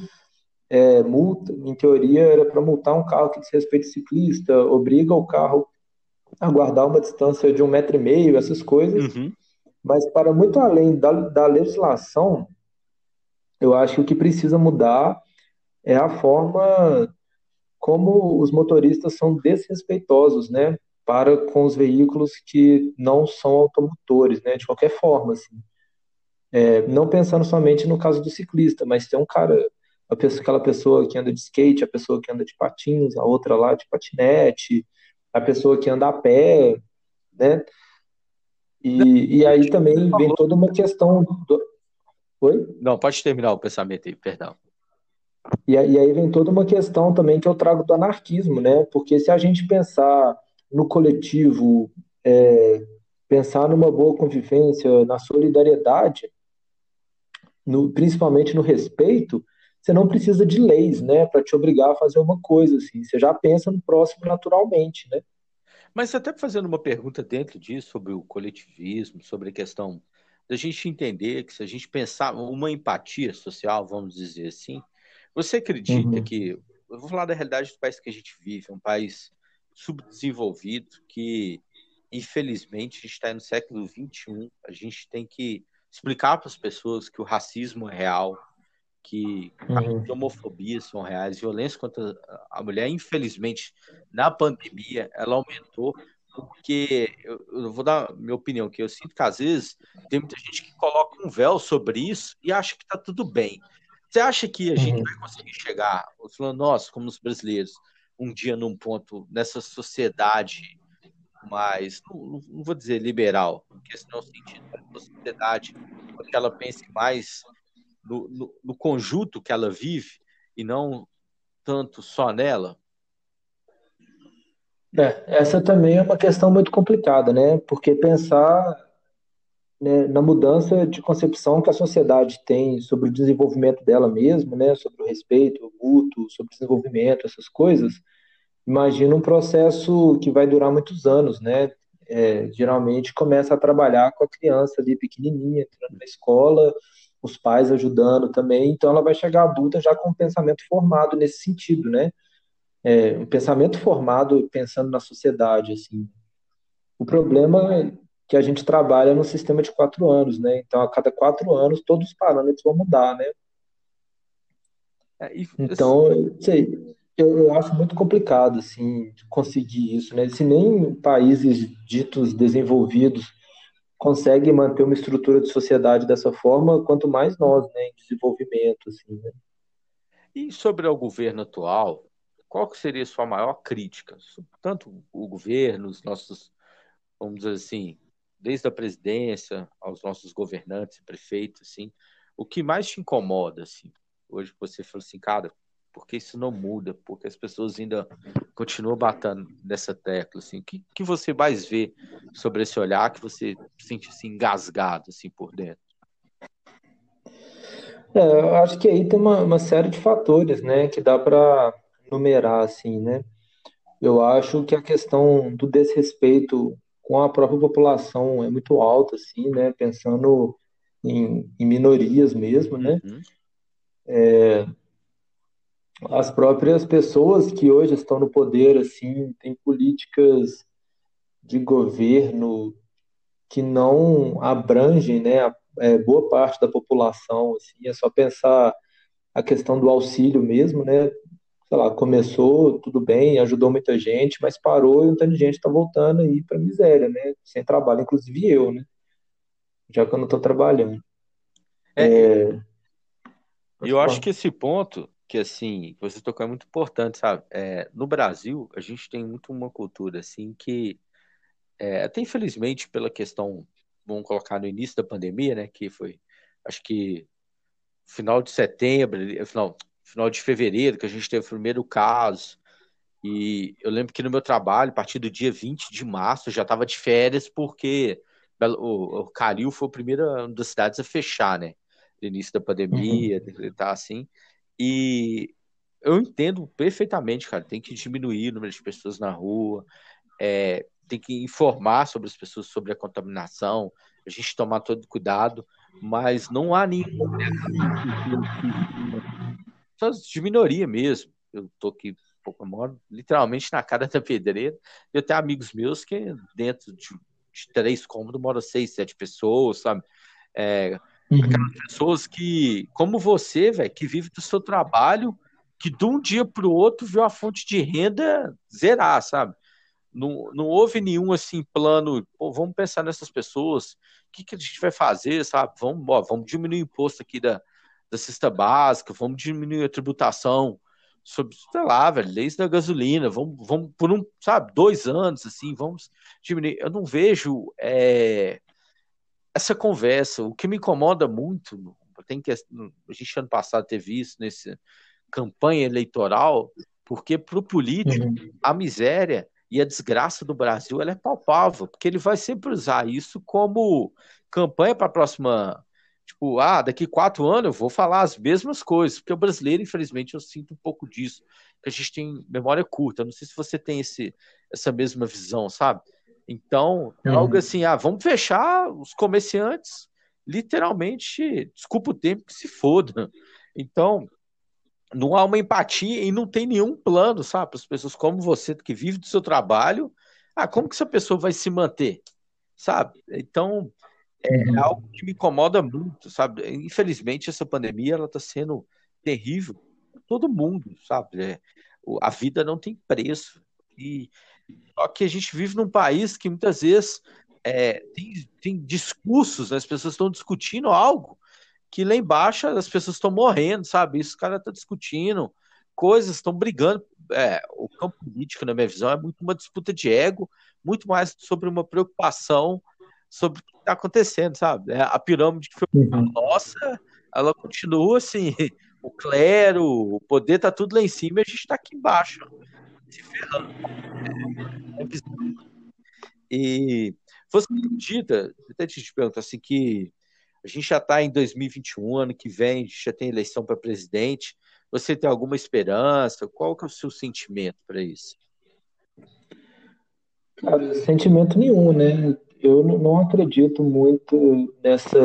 é, multa, em teoria, era para multar um carro que desrespeita ciclista, obriga o carro a guardar uma distância de um metro e meio, essas coisas, uhum. mas para muito além da, da legislação, eu acho que o que precisa mudar é a forma como os motoristas são desrespeitosos, né, para com os veículos que não são automotores, né, de qualquer forma, assim. É, não pensando somente no caso do ciclista, mas tem um cara, pessoa, aquela pessoa que anda de skate, a pessoa que anda de patins, a outra lá de patinete, a pessoa que anda a pé, né? E, e aí também vem toda uma questão do, Oi? Não, pode terminar o pensamento aí, perdão. E, e aí vem toda uma questão também que eu trago do anarquismo, né? Porque se a gente pensar no coletivo, é, pensar numa boa convivência, na solidariedade, no, principalmente no respeito, você não precisa de leis, né, para te obrigar a fazer uma coisa assim. Você já pensa no próximo naturalmente, né? Mas até fazendo uma pergunta dentro disso sobre o coletivismo, sobre a questão da gente entender que se a gente pensar uma empatia social, vamos dizer assim, você acredita uhum. que, eu vou falar da realidade do país que a gente vive, um país subdesenvolvido que, infelizmente, a gente está no século XXI, a gente tem que explicar para as pessoas que o racismo é real, que uhum. homofobias são reais, violência contra a mulher, infelizmente, na pandemia, ela aumentou porque eu, eu, vou dar minha opinião, que eu sinto que às vezes tem muita gente que coloca um véu sobre isso e acha que está tudo bem. Você acha que a gente uhum. vai conseguir chegar, falando, nós, como os brasileiros, um dia num ponto nessa sociedade mais, não, não vou dizer liberal, porque senão é o sentido da sociedade, que ela pense mais no, no, no conjunto que ela vive e não tanto só nela? É, essa também é uma questão muito complicada, né? Porque pensar né, na mudança de concepção que a sociedade tem sobre o desenvolvimento dela mesma, né? Sobre o respeito mútuo, sobre o desenvolvimento, essas coisas, imagina um processo que vai durar muitos anos, né? É, geralmente começa a trabalhar com a criança ali pequenininha, entrando na escola, os pais ajudando também, então ela vai chegar adulta já com um pensamento formado nesse sentido, né? É, um pensamento formado pensando na sociedade, assim. O problema é que a gente trabalha no sistema de quatro anos, né? Então, a cada quatro anos, todos os parâmetros vão mudar, né? É, e, então, sei, eu, eu acho muito complicado, assim, conseguir isso, né? Se nem países ditos desenvolvidos conseguem manter uma estrutura de sociedade dessa forma, quanto mais nós, né, em desenvolvimento, assim, né? E sobre o governo atual, qual que seria a sua maior crítica? Tanto o governo, os nossos, vamos dizer assim, desde a presidência aos nossos governantes e prefeitos, assim, o que mais te incomoda, assim, hoje você falou assim, cara, porque isso não muda, porque as pessoas ainda continuam batendo nessa tecla, assim, o que, que você mais vê sobre esse olhar que você sente assim, engasgado, assim, por dentro? É, eu acho que aí tem uma, uma série de fatores, né, que dá para numerar, assim, né, eu acho que a questão do desrespeito com a própria população é muito alta, assim, né, pensando em, em minorias mesmo, né, uhum. é, as próprias pessoas que hoje estão no poder, assim, têm políticas de governo que não abrangem, né, é, boa parte da população, assim, é só pensar a questão do auxílio mesmo, né, sei lá, começou tudo bem, ajudou muita gente, mas parou e um tanto de gente está voltando aí para miséria, né, sem trabalho, inclusive eu, né, já que eu não estou trabalhando. É, é... Eu acho que esse ponto que assim, você tocou é muito importante, sabe? É, no Brasil, a gente tem muito uma cultura assim que é, até infelizmente pela questão, vamos colocar no início da pandemia, né, que foi acho que final de setembro, final, final de fevereiro, que a gente teve o primeiro caso. E eu lembro que no meu trabalho, a partir do dia 20 de março, eu já estava de férias, porque o, o Caril foi a primeira das cidades a fechar, né? No início da pandemia, uhum. tá assim. E eu entendo perfeitamente, cara. Tem que diminuir o número de pessoas na rua, é, tem que informar sobre as pessoas sobre a contaminação, a gente tomar todo cuidado, mas não há nenhum de minoria mesmo. Eu tô aqui, pouco moro literalmente na cara da pedreira. Eu tenho amigos meus que dentro de, de três cômodos moram seis, sete pessoas, sabe? É, Uhum. Aquelas pessoas que, como você, velho, que vive do seu trabalho, que de um dia para o outro viu a fonte de renda zerar, sabe? Não, não houve nenhum assim plano, pô, vamos pensar nessas pessoas, o que, que a gente vai fazer, sabe? Vamos, ó, vamos diminuir o imposto aqui da, da cesta básica, vamos diminuir a tributação sobre, sei lá, velho, leis da gasolina, vamos, vamos por um, sabe, dois anos, assim, vamos diminuir. Eu não vejo é, essa conversa, o que me incomoda muito, tem que a gente ano passado teve isso nessa campanha eleitoral, porque para o político uhum. a miséria e a desgraça do Brasil ela é palpável, porque ele vai sempre usar isso como campanha para a próxima, tipo, ah, daqui quatro anos eu vou falar as mesmas coisas, porque o brasileiro, infelizmente, eu sinto um pouco disso, que a gente tem memória curta. Não sei se você tem esse, essa mesma visão, sabe? Então, uhum. algo assim, ah, vamos fechar os comerciantes, literalmente, desculpa o tempo que se foda. Então, não há uma empatia e não tem nenhum plano, sabe, para as pessoas como você que vive do seu trabalho, ah, como que essa pessoa vai se manter, sabe? Então, é uhum. algo que me incomoda muito, sabe? Infelizmente, essa pandemia, ela está sendo terrível para todo mundo, sabe? É, a vida não tem preço. E só que a gente vive num país que muitas vezes é, tem, tem discursos, né? as pessoas estão discutindo algo que lá embaixo as pessoas estão morrendo, sabe? Isso o cara está discutindo, coisas estão brigando. É, o campo político, na minha visão, é muito uma disputa de ego, muito mais sobre uma preocupação sobre o que está acontecendo, sabe? É, a pirâmide que foi uhum. nossa, ela continua assim, o clero, o poder está tudo lá em cima e a gente está aqui embaixo se ferrando. E você acredita, até te pergunto assim, que a gente já está em 2021, ano que vem, a gente já tem eleição para presidente. Você tem alguma esperança? Qual que é o seu sentimento para isso? Cara, sentimento nenhum, né? Eu não acredito muito nessa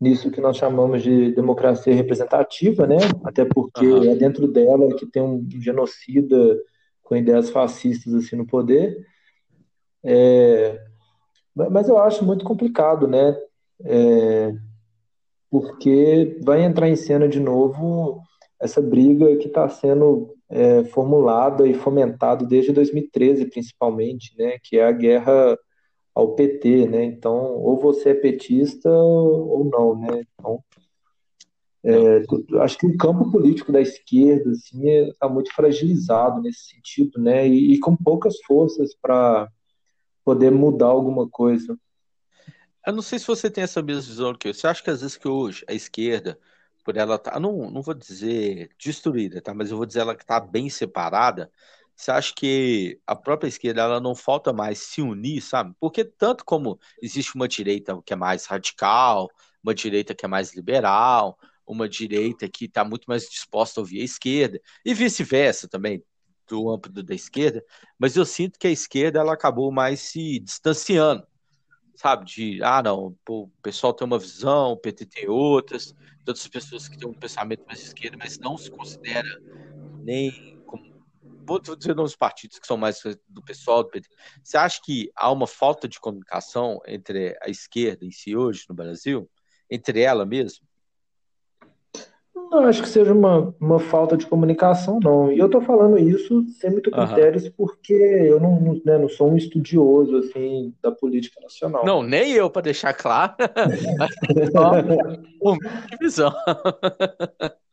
nisso que nós chamamos de democracia representativa, né? Até porque uhum. é dentro dela que tem um genocida com ideias fascistas assim no poder. É, mas eu acho muito complicado, né? É, porque vai entrar em cena de novo essa briga que está sendo é, formulada e fomentada desde 2013, principalmente, né? Que é a guerra ao PT, né? Então, ou você é petista ou não, né? Então, é, acho que o campo político da esquerda assim está muito fragilizado nesse sentido, né? E, e com poucas forças para poder mudar alguma coisa. Eu não sei se você tem essa mesma visão que eu. Você acha que às vezes que hoje a esquerda, por ela tá, não, não vou dizer destruída, tá? Mas eu vou dizer ela que está bem separada. Você acha que a própria esquerda ela não falta mais se unir, sabe? Porque tanto como existe uma direita que é mais radical, uma direita que é mais liberal, uma direita que está muito mais disposta a ouvir a esquerda, e vice-versa também, do amplo da esquerda, mas eu sinto que a esquerda ela acabou mais se distanciando, sabe? De, ah, não, o pessoal tem uma visão, o PT tem outras, todas as pessoas que têm um pensamento mais de esquerda, mas não se considera nem. Vou dizer nos partidos que são mais do pessoal do PT. Você acha que há uma falta de comunicação entre a esquerda em si hoje no Brasil? Entre ela mesmo? Não acho que seja uma, uma falta de comunicação, não. E eu estou falando isso sem muito critérios, uhum. porque eu não, né, não, sou um estudioso assim da política nacional. Não, nem eu, para deixar claro. que visão.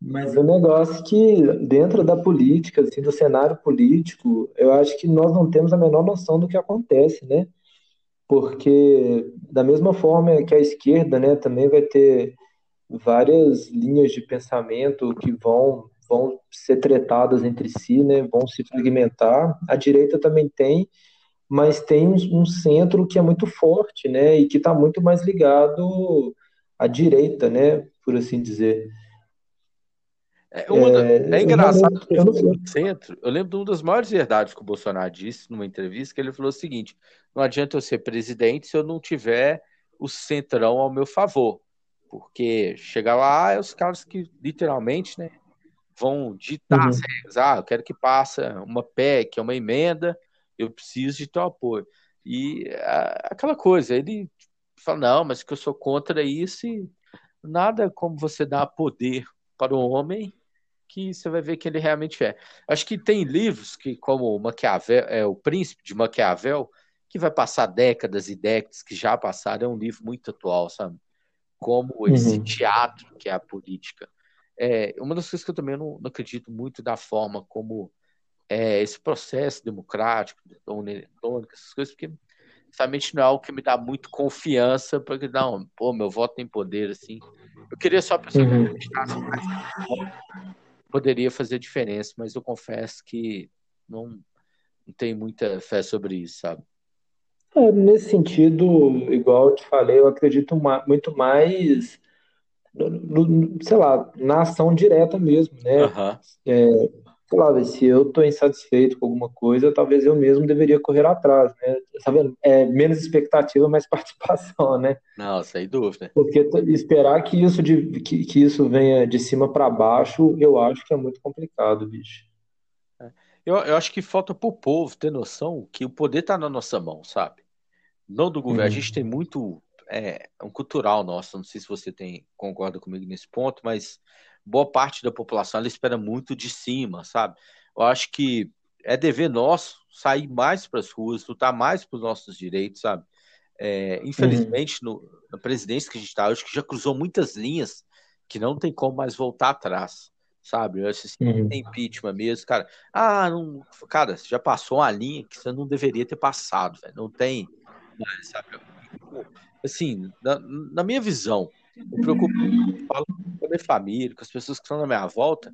Mas o negócio é que dentro da política, assim, do cenário político, eu acho que nós não temos a menor noção do que acontece, né? Porque da mesma forma que a esquerda, né, também vai ter várias linhas de pensamento que vão vão ser tretadas entre si, né? Vão se fragmentar. A direita também tem, mas tem um centro que é muito forte, né? E que está muito mais ligado à direita, né? Por assim dizer. É, é, é engraçado eu não, eu não... centro. Eu lembro de uma das maiores verdades que o Bolsonaro disse numa entrevista, que ele falou o seguinte: não adianta eu ser presidente se eu não tiver o centrão ao meu favor. Porque chegar lá é os caras que literalmente, né, vão ditar uhum. as regras. Ah, eu quero que passe uma PEC, uma emenda, eu preciso de teu apoio. E aquela coisa, ele fala, não, mas que eu sou contra isso e nada como você dar poder para o homem que você vai ver que ele realmente é. Acho que tem livros que, como Maquiavel, é o Príncipe de Maquiavel, que vai passar décadas e décadas, que já passaram, é um livro muito atual, sabe? como esse uhum. teatro que é a política. É, uma das coisas que eu também não, não acredito muito da forma como é, esse processo democrático, da eletrônica, essas coisas, porque somente não é algo que me dá muito confiança, porque não, pô, meu voto tem poder, assim. Eu queria só a pessoa uhum. que acreditasse mais poderia fazer diferença, mas eu confesso que não, não tenho muita fé sobre isso, sabe? É, nesse sentido, igual eu te falei, eu acredito muito mais, no, no, sei lá, na ação direta mesmo, né? Uhum. É, lá, se eu estou insatisfeito com alguma coisa, talvez eu mesmo deveria correr atrás, né? Tá? É menos expectativa, mais participação, né? Não, sem dúvida. Porque esperar que isso, de, que, que isso venha de cima para baixo, eu acho que é muito complicado, bicho. Eu, eu acho que falta para o povo ter noção que o poder está na nossa mão, sabe? Não do governo. Uhum. A gente tem muito. É, um cultural nosso, não sei se você tem concorda comigo nesse ponto, mas boa parte da população ela espera muito de cima, sabe? Eu acho que é dever nosso sair mais para as ruas, lutar mais pelos nossos direitos, sabe? É, infelizmente, uhum. no, na presidência que a gente está, acho que já cruzou muitas linhas que não tem como mais voltar atrás sabe? Eu acho assim, uhum. impeachment mesmo, cara. Ah, não, cara, já passou uma linha que você não deveria ter passado, velho. Não tem sabe? Assim, na, na minha visão, eu preocupo falo com a minha família, com as pessoas que estão na minha volta,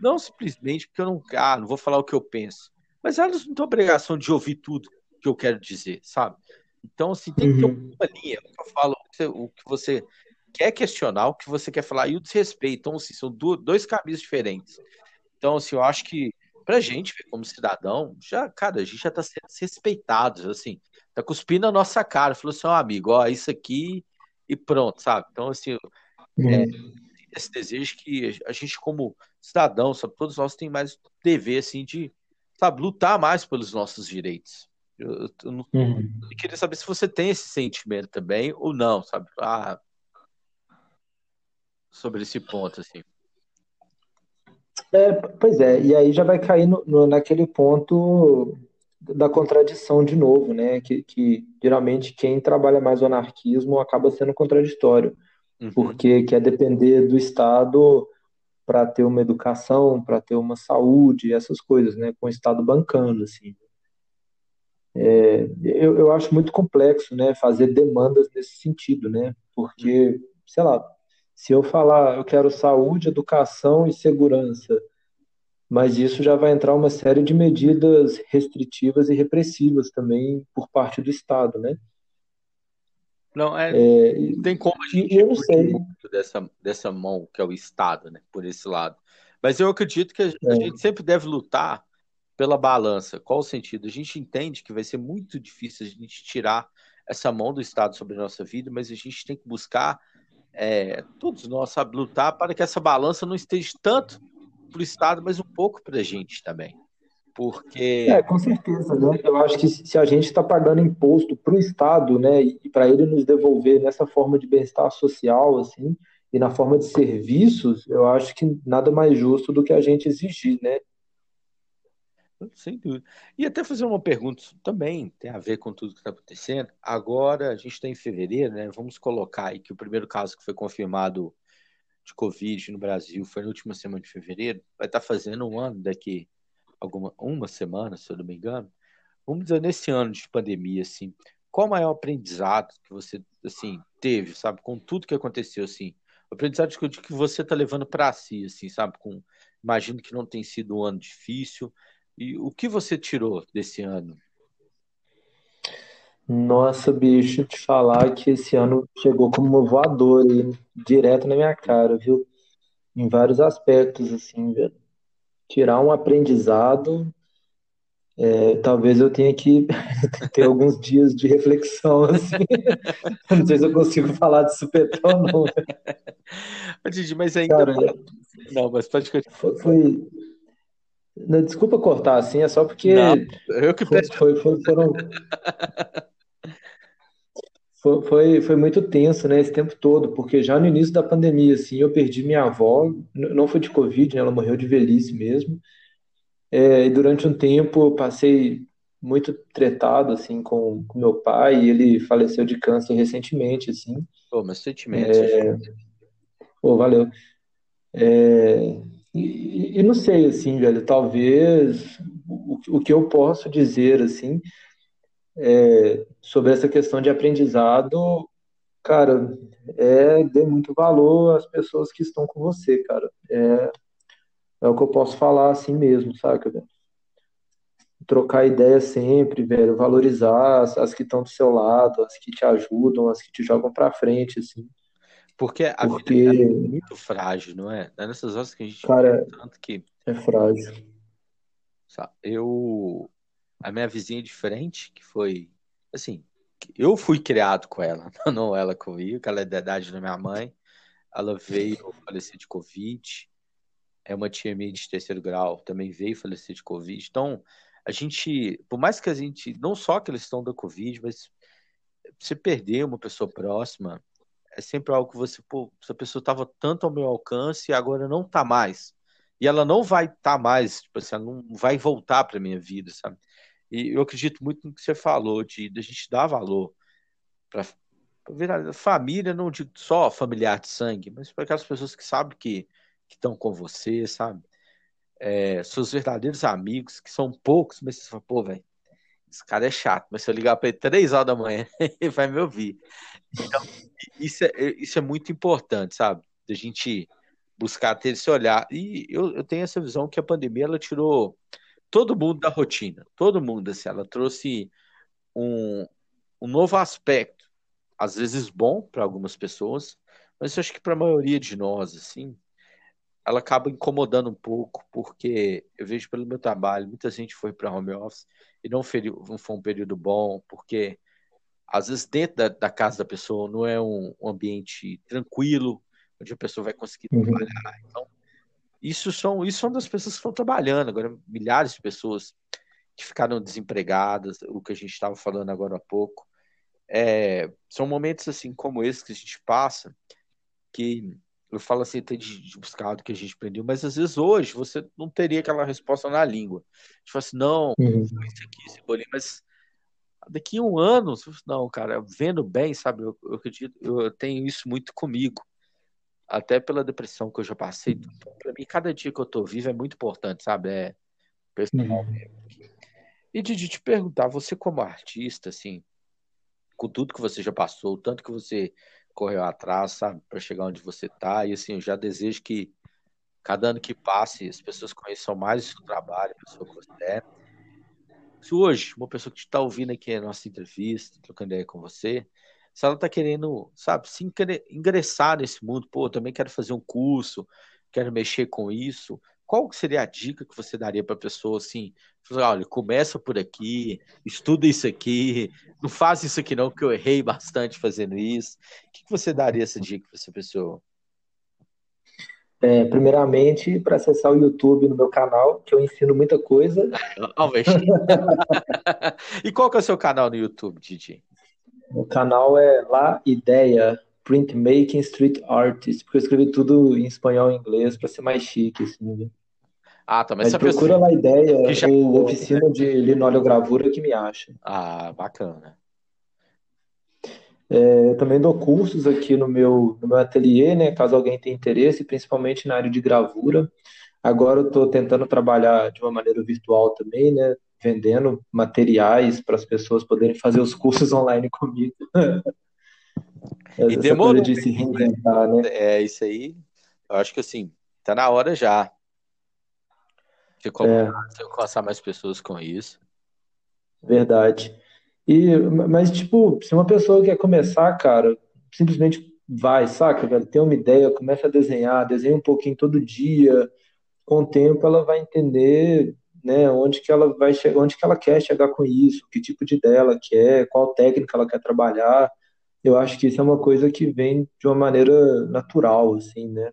não simplesmente porque eu não, ah, não vou falar o que eu penso, mas elas não têm obrigação de ouvir tudo que eu quero dizer, sabe? Então, assim, tem que ter uhum. uma linha. Eu falo o que você quer questionar, o que você quer falar e o desrespeito. Então, assim, são dois caminhos diferentes. Então, assim, eu acho que pra gente, como cidadão, já, cara, a gente já tá sendo respeitado, assim, tá cuspindo a nossa cara. Falou assim, ó, oh, amigo, ó, isso aqui e pronto, sabe? Então, assim, é, uhum. Esse desejo que a gente, como cidadão, sabe, todos nós temos mais dever, assim, de, sabe, lutar mais pelos nossos direitos. Eu, eu, eu, não, uhum. eu queria saber se você tem esse sentimento também ou não, sabe? Ah, sobre esse ponto, assim. É, pois é, e aí já vai cair no, no, naquele ponto da contradição de novo, né? Que, que geralmente quem trabalha mais o anarquismo acaba sendo contraditório, uhum. porque quer depender do Estado para ter uma educação, para ter uma saúde, essas coisas, né? Com o Estado bancando, assim. É, eu, eu acho muito complexo, né? Fazer demandas nesse sentido, né? Porque, sei lá, se eu falar eu quero saúde, educação e segurança, mas isso já vai entrar uma série de medidas restritivas e repressivas também por parte do Estado, né? Não, é, é não tem como a gente eu não sei. muito dessa, dessa mão que é o Estado, né? Por esse lado. Mas eu acredito que a, é. a gente sempre deve lutar pela balança. Qual o sentido? A gente entende que vai ser muito difícil a gente tirar essa mão do Estado sobre a nossa vida, mas a gente tem que buscar, é, todos nós, sabe, lutar para que essa balança não esteja tanto para o Estado, mas um pouco para a gente também. Porque. É, com certeza, né? Eu acho que se a gente está pagando imposto para o Estado, né, e para ele nos devolver nessa forma de bem-estar social, assim, e na forma de serviços, eu acho que nada mais justo do que a gente exigir, né? Sem dúvida. E até fazer uma pergunta também, tem a ver com tudo que está acontecendo. Agora, a gente está em fevereiro, né? Vamos colocar aí que o primeiro caso que foi confirmado de Covid no Brasil foi na última semana de fevereiro, vai estar fazendo um ano daqui alguma uma semana, se eu não me engano. Vamos dizer nesse ano de pandemia assim, qual o maior aprendizado que você assim teve, sabe, com tudo que aconteceu assim? O aprendizado que, que você está levando para si, assim, sabe, com imagino que não tem sido um ano difícil. E o que você tirou desse ano? Nossa, bicho, te falar que esse ano chegou como uma voadora direto na minha cara, viu? Em vários aspectos, assim, velho. Tirar um aprendizado, é, talvez eu tenha que ter alguns dias de reflexão, assim. não sei se eu consigo falar de supetão, não. Didi, mas ainda. Cara, não, mas pode continuar. Foi, foi... Desculpa cortar assim, é só porque. Não, eu que peço. Foi, foi, foram, foi, foi, foi, muito tenso, né, esse tempo todo, porque já no início da pandemia, assim, eu perdi minha avó, não foi de Covid, né, ela morreu de velhice mesmo, é, e durante um tempo eu passei muito tretado, assim, com, com meu pai, ele faleceu de câncer recentemente, assim. Pô, mas sentimentos. É... Pô, valeu. É... E, e, não sei, assim, velho, talvez o, o que eu posso dizer, assim, é, sobre essa questão de aprendizado, cara, é dê muito valor às pessoas que estão com você, cara. É, é o que eu posso falar assim mesmo, saca, velho? Trocar ideia sempre, velho, valorizar as, as que estão do seu lado, as que te ajudam, as que te jogam para frente, assim. Porque a Porque... vida é muito frágil, não é? É nessas horas que a gente cara, tanto que é frágil. Eu a minha vizinha de frente, que foi assim, eu fui criado com ela, não ela comigo, que ela é da idade da minha mãe. Ela veio falecer de Covid. É uma tia minha de terceiro grau, também veio falecer de Covid. Então, a gente, por mais que a gente, não só que eles estão da Covid, mas você perder uma pessoa próxima, é sempre algo que você, pô, essa pessoa estava tanto ao meu alcance e agora não está mais. E ela não vai estar tá mais, tipo assim, ela não vai voltar para minha vida, sabe? E eu acredito muito no que você falou, de, de a gente dar valor para a família, não digo só familiar de sangue, mas para aquelas pessoas que sabem que estão com você, sabe? É, seus verdadeiros amigos, que são poucos, mas você fala, pô, velho, esse cara é chato, mas se eu ligar para ele três horas da manhã, ele vai me ouvir. Então, isso é, isso é muito importante, sabe? Da gente buscar ter esse olhar. E eu, eu tenho essa visão que a pandemia ela tirou todo mundo da rotina, todo mundo, assim, ela trouxe um, um novo aspecto, às vezes bom para algumas pessoas, mas eu acho que para a maioria de nós, assim, ela acaba incomodando um pouco, porque eu vejo pelo meu trabalho, muita gente foi para home office e não, feriu, não foi um período bom, porque às vezes dentro da, da casa da pessoa não é um, um, ambiente tranquilo, onde a pessoa vai conseguir uhum. trabalhar. Então, isso são, isso são das pessoas que estão trabalhando. Agora, milhares de pessoas que ficaram desempregadas, o que a gente estava falando agora há pouco. É, são momentos assim como esse que a gente passa, que eu falo assim até de, de buscar do que a gente aprendeu, mas às vezes hoje você não teria aquela resposta na língua. Fala assim, não, uhum. isso aqui, esse bolinho, mas daqui a um ano, não, cara, vendo bem, sabe, eu, eu acredito, eu tenho isso muito comigo, até pela depressão que eu já passei, para mim, cada dia que eu tô vivo é muito importante, sabe, é pessoal. Uhum. E de te perguntar, você como artista, assim, com tudo que você já passou, tanto que você correu atrás, sabe, para chegar onde você tá, e assim, eu já desejo que cada ano que passe as pessoas conheçam mais o seu trabalho, a pessoa que você é, se hoje uma pessoa que está ouvindo aqui a nossa entrevista, trocando ideia com você, se ela está querendo, sabe, se ingressar nesse mundo, pô, também quero fazer um curso, quero mexer com isso, qual seria a dica que você daria para a pessoa assim? Olha, começa por aqui, estuda isso aqui, não faz isso aqui não, que eu errei bastante fazendo isso. O que você daria essa dica para essa pessoa? É, primeiramente, para acessar o YouTube no meu canal, que eu ensino muita coisa. e qual que é o seu canal no YouTube, Didi? O canal é La Ideia Printmaking Street Artist, porque eu escrevi tudo em espanhol e inglês para ser mais chique, assim. Né? Ah, tá, mas, procura pessoa... lá Ideia já... ou Oficina de Linóleo-Gravura que me acha. Ah, bacana. É, também dou cursos aqui no meu, no meu ateliê, né? Caso alguém tenha interesse, principalmente na área de gravura. Agora eu estou tentando trabalhar de uma maneira virtual também, né? Vendendo materiais para as pessoas poderem fazer os cursos online comigo. e demorou. De se reinventar, né? É, isso aí. Eu acho que assim, tá na hora já. De é. alcançar mais pessoas com isso. Verdade. E, mas, tipo, se uma pessoa quer começar, cara, simplesmente vai, saca, velho? Tem uma ideia, começa a desenhar, desenha um pouquinho todo dia. Com o tempo, ela vai entender, né, onde que ela vai chegar, onde que ela quer chegar com isso, que tipo de ideia ela quer, qual técnica ela quer trabalhar. Eu acho que isso é uma coisa que vem de uma maneira natural, assim, né?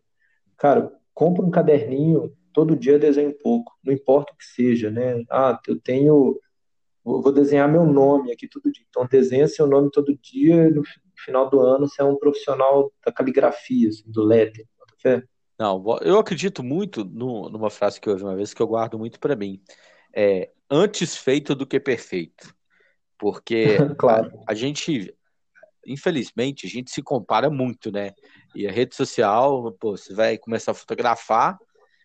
Cara, compra um caderninho, todo dia desenha um pouco, não importa o que seja, né? Ah, eu tenho vou desenhar meu nome aqui todo dia. Então, desenha seu nome todo dia no final do ano você é um profissional da caligrafia, assim, do lettering. Não, eu acredito muito no, numa frase que eu ouvi uma vez que eu guardo muito para mim. É antes feito do que perfeito. Porque claro. a, a gente, infelizmente, a gente se compara muito, né? E a rede social, pô, você vai começar a fotografar,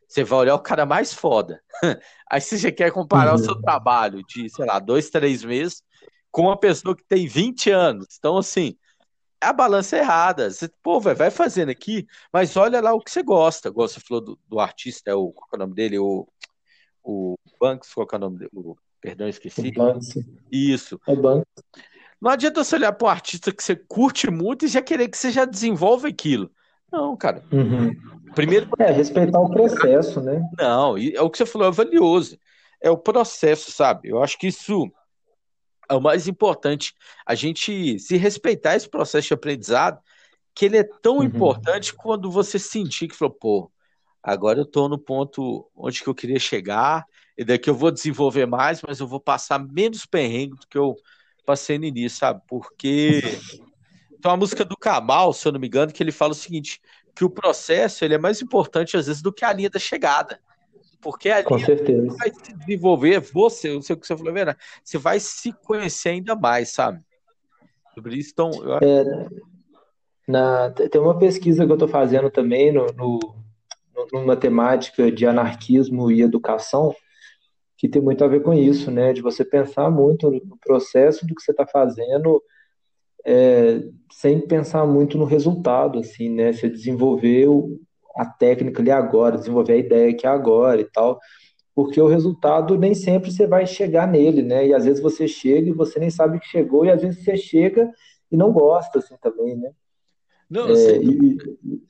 você vai olhar o cara mais foda. Aí você já quer comparar uhum. o seu trabalho de, sei lá, dois, três meses com uma pessoa que tem 20 anos. Então, assim, a balança é errada. Você, pô, véio, vai fazendo aqui, mas olha lá o que você gosta. Igual você falou do, do artista, é o, qual é o nome dele? O, o Banks, qual é o nome dele? O, perdão, esqueci. Isso. É Banks. Não adianta você olhar para um artista que você curte muito e já querer que você já desenvolva aquilo. Não, cara. Uhum. Primeiro. É, respeitar o processo, né? Não, é o que você falou, é valioso. É o processo, sabe? Eu acho que isso é o mais importante. A gente se respeitar esse processo de aprendizado, que ele é tão uhum. importante quando você sentir que falou, pô, agora eu tô no ponto onde que eu queria chegar, e daqui eu vou desenvolver mais, mas eu vou passar menos perrengue do que eu passei no início, sabe? Porque tem uma música do Kamal, se eu não me engano, que ele fala o seguinte: que o processo ele é mais importante às vezes do que a linha da chegada. Porque a Com certeza. vai se desenvolver, você, não sei o que você falou, Vera, você vai se conhecer ainda mais, sabe? Sobre isso, então. Eu... É, na, tem uma pesquisa que eu estou fazendo também no, no, numa temática de anarquismo e educação, que tem muito a ver com isso, né? De você pensar muito no processo do que você está fazendo é, sem pensar muito no resultado, assim, né? Você desenvolver a técnica ali agora, desenvolver a ideia aqui agora e tal, porque o resultado nem sempre você vai chegar nele, né? E às vezes você chega e você nem sabe que chegou, e às vezes você chega e não gosta, assim, também, né? Não, é, e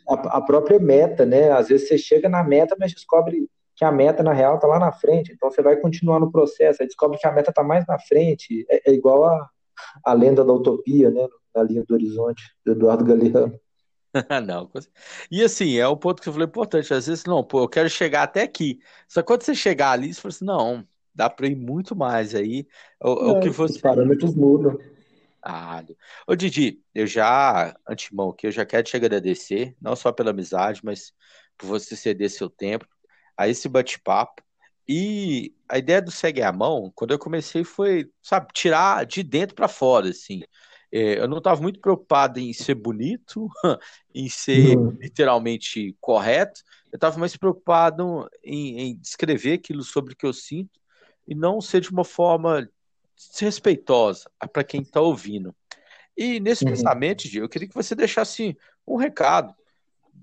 a, a, própria meta, né? Às vezes você chega na meta, mas descobre que a meta, na real, tá lá na frente. Então você vai continuar no processo, aí descobre que a meta tá mais na frente. É, é igual a, a lenda da utopia, né? Na linha do horizonte, do Eduardo Galeano. não. E assim, é o ponto que eu falei importante. Às vezes, não, pô, eu quero chegar até aqui. Só que quando você chegar ali, você fala assim, não, dá para ir muito mais aí. O, é, o que você... Os parâmetros mudam. Ah, ô Didi, eu já, antemão aqui, eu já quero te agradecer, não só pela amizade, mas por você ceder seu tempo a esse bate-papo. E a ideia do Segue a Mão, quando eu comecei, foi, sabe, tirar de dentro para fora, assim. É, eu não estava muito preocupado em ser bonito, em ser uhum. literalmente correto, eu estava mais preocupado em, em descrever aquilo sobre o que eu sinto e não ser de uma forma respeitosa para quem está ouvindo. E nesse uhum. pensamento, eu queria que você deixasse um recado,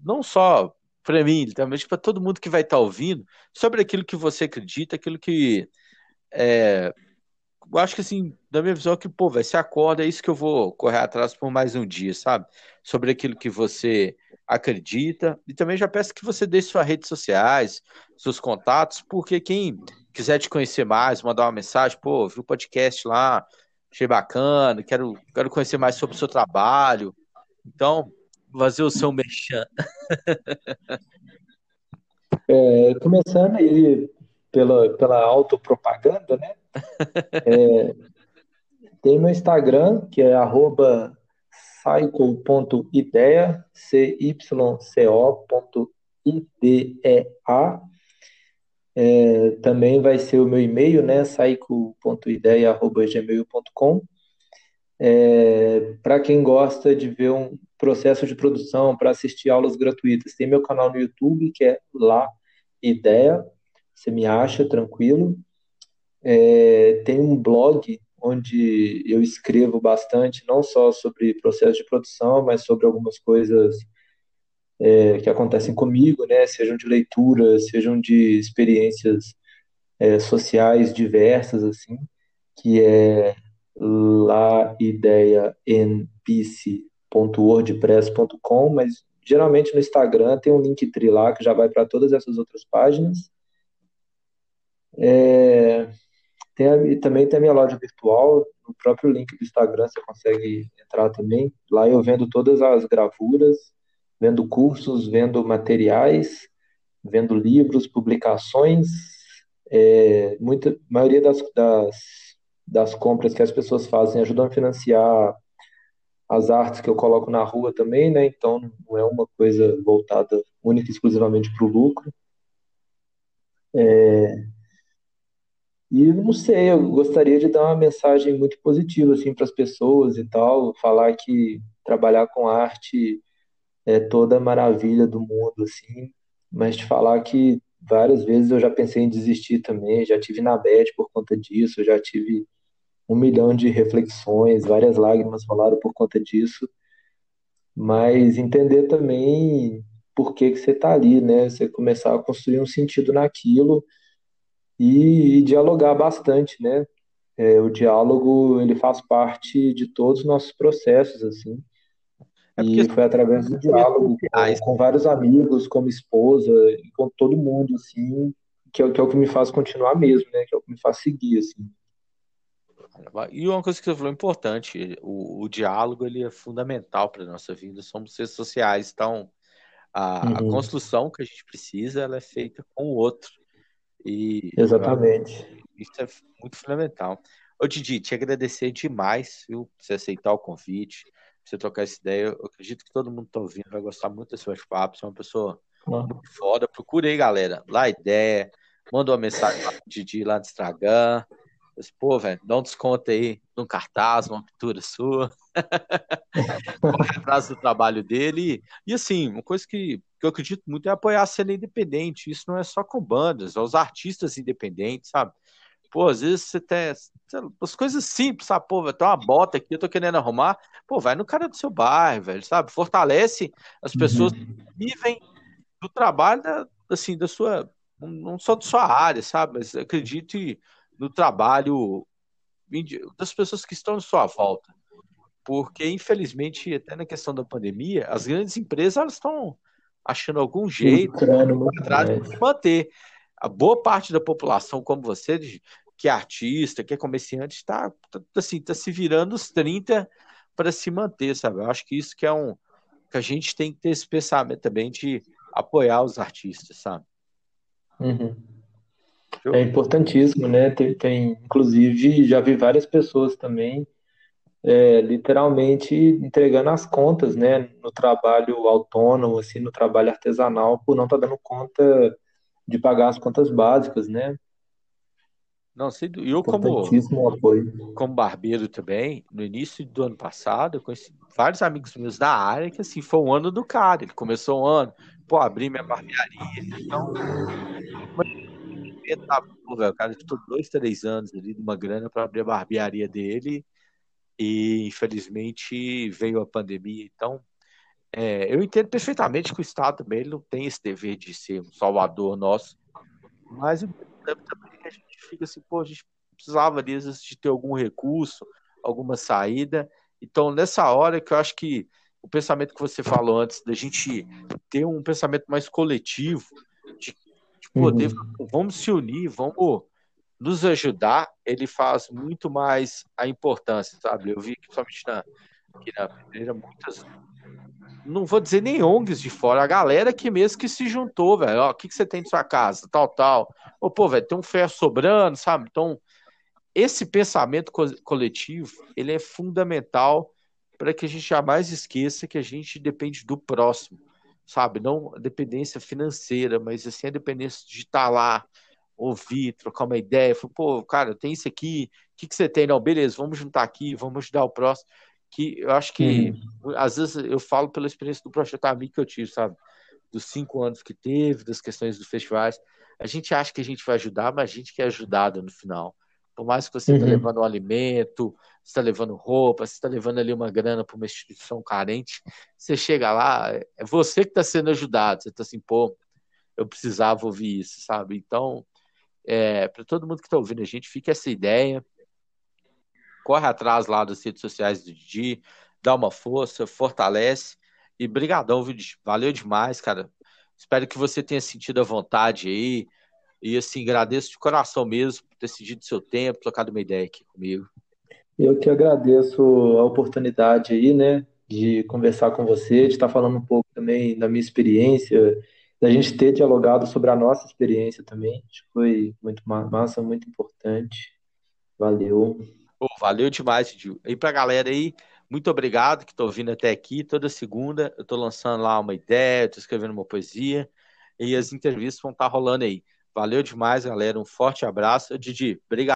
não só para mim, também para todo mundo que vai estar tá ouvindo, sobre aquilo que você acredita, aquilo que é, eu acho que assim, da minha visão, que, pô, vai ser acorda, é isso que eu vou correr atrás por mais um dia, sabe? Sobre aquilo que você acredita. E também já peço que você deixe suas redes sociais, seus contatos, porque quem quiser te conhecer mais, mandar uma mensagem, pô, vi o podcast lá, achei bacana, quero, quero conhecer mais sobre o seu trabalho. Então, fazer o seu merchan. É, começando aí pela, pela autopropaganda, né? É, tem meu Instagram, que é arroba cycle.idea, C-Y-C-O.idea. É, também vai ser o meu e-mail, né? cycle.ideia.gmail.com. É, para quem gosta de ver um processo de produção, para assistir aulas gratuitas, tem meu canal no YouTube, que é lá, Ideia. Você me acha tranquilo. É, tem um blog onde eu escrevo bastante, não só sobre processo de produção, mas sobre algumas coisas é, que acontecem comigo, né? Sejam de leitura, sejam de experiências é, sociais diversas, assim, que é laideianpc.wordpress.com, mas geralmente no Instagram tem um link lá que já vai para todas essas outras páginas. É, tem a, e também tem a minha loja virtual, no próprio link do Instagram você consegue entrar também. Lá eu vendo todas as gravuras, vendo cursos, vendo materiais, vendo livros, publicações. É, muita maioria das, das, das compras que as pessoas fazem ajudam a financiar as artes que eu coloco na rua também, né? Então não é uma coisa voltada única e exclusivamente para o lucro. É, e não sei, eu gostaria de dar uma mensagem muito positiva assim para as pessoas e tal, falar que trabalhar com arte é toda a maravilha do mundo assim, mas de falar que várias vezes eu já pensei em desistir também, já tive na bed por conta disso, já tive um milhão de reflexões, várias lágrimas rolaram por conta disso, mas entender também por que que você está ali, né? Você começar a construir um sentido naquilo e, e dialogar bastante, né? É, o diálogo ele faz parte de todos os nossos processos, assim. É e foi através do diálogo com, com, vários amigos, como esposa, com todo mundo, assim, que é, que é o que me faz continuar mesmo, né? Que é o que me faz seguir, assim. E uma coisa que você falou importante, o, o diálogo ele é fundamental para a nossa vida. Somos seres sociais, então a, uhum. a, construção que a gente precisa ela é feita com o outro. E Exatamente. Isso é muito fundamental. Ô Didi, te agradecer demais, viu, por você aceitar o convite, por você trocar essa ideia. Eu acredito que todo mundo que tá ouvindo vai gostar muito desse bate-papo. Você é uma pessoa uhum. muito foda. Procure aí, galera. Lá a ideia. Manda uma mensagem para o Didi lá no Instagram. Disse, Pô, velho, dá um desconto aí num cartaz, uma pintura sua. Corre atrás do trabalho dele. E, assim, uma coisa que, que eu acredito muito é apoiar a cena independente. Isso não é só com bandas, é os artistas independentes, sabe? Pô, às vezes você tem as coisas simples, sabe? Pô, vai ter uma bota aqui, eu tô querendo arrumar. Pô, vai no cara do seu bairro, velho, sabe? Fortalece as pessoas uhum. que vivem do trabalho, da, assim, da sua. Não só da sua área, sabe? Mas acredite no trabalho das pessoas que estão à sua volta. Porque, infelizmente, até na questão da pandemia, as grandes empresas elas estão achando algum jeito de manter. A boa parte da população, como você, que é artista, que é comerciante, está tá, assim, tá se virando os 30 para se manter, sabe? Eu acho que isso que é um que a gente tem que ter esse pensamento também de apoiar os artistas, sabe? Uhum. É importantíssimo, né? Tem, tem, inclusive, já vi várias pessoas também é, literalmente entregando as contas, né? No trabalho autônomo, assim, no trabalho artesanal, por não estar tá dando conta de pagar as contas básicas, né? Não, sei, eu como, como barbeiro também, no início do ano passado, eu conheci vários amigos meus da área que assim, foi um ano do cara. Ele começou um ano, pô, abri minha barbearia. Então, pô, véio, o cara ficou dois, três anos ali de uma grana para abrir a barbearia dele e infelizmente veio a pandemia. Então, é, eu entendo perfeitamente que o Estado também não tem esse dever de ser um salvador nosso, mas também a gente fica assim, pô, a gente precisava vezes de ter algum recurso, alguma saída. Então, nessa hora que eu acho que o pensamento que você falou antes, da gente ter um pensamento mais coletivo, de poder, uhum. vamos se unir, vamos nos ajudar, ele faz muito mais a importância, sabe? Eu vi que, somente na, aqui na Pedreira, muitas não vou dizer nem ONGs de fora, a galera que mesmo que se juntou, velho. Ó, o que, que você tem de sua casa? Tal, tal. Ô, pô, velho, tem um ferro sobrando, sabe? Então, esse pensamento co coletivo, ele é fundamental para que a gente jamais esqueça que a gente depende do próximo, sabe? Não a dependência financeira, mas assim, a dependência de estar lá, ouvir, trocar uma ideia. Falar, pô, cara, tem isso aqui, o que, que você tem? Não, beleza, vamos juntar aqui, vamos ajudar o próximo que eu acho que uhum. às vezes eu falo pela experiência do projeto Amigo que eu tive, sabe? Dos cinco anos que teve, das questões dos festivais. A gente acha que a gente vai ajudar, mas a gente quer ajudada no final. Por mais que você está uhum. levando um alimento, você está levando roupa, você está levando ali uma grana para uma instituição carente, você chega lá, é você que está sendo ajudado. Você está assim, pô, eu precisava ouvir isso, sabe? Então, é, para todo mundo que está ouvindo a gente, fica essa ideia corre atrás lá das redes sociais do Didi, dá uma força, fortalece. E brigadão. Valeu demais, cara. Espero que você tenha sentido a vontade aí. E assim, agradeço de coração mesmo por ter cedido seu tempo, trocado uma ideia aqui comigo. Eu que agradeço a oportunidade aí, né, de conversar com você, de estar falando um pouco também da minha experiência, da gente ter dialogado sobre a nossa experiência também. Acho que foi muito massa, muito importante. Valeu. Pô, valeu demais, Gil. E pra galera aí, muito obrigado que tô vindo até aqui. Toda segunda eu tô lançando lá uma ideia, tô escrevendo uma poesia e as entrevistas vão estar tá rolando aí. Valeu demais, galera. Um forte abraço. Didi, obrigado.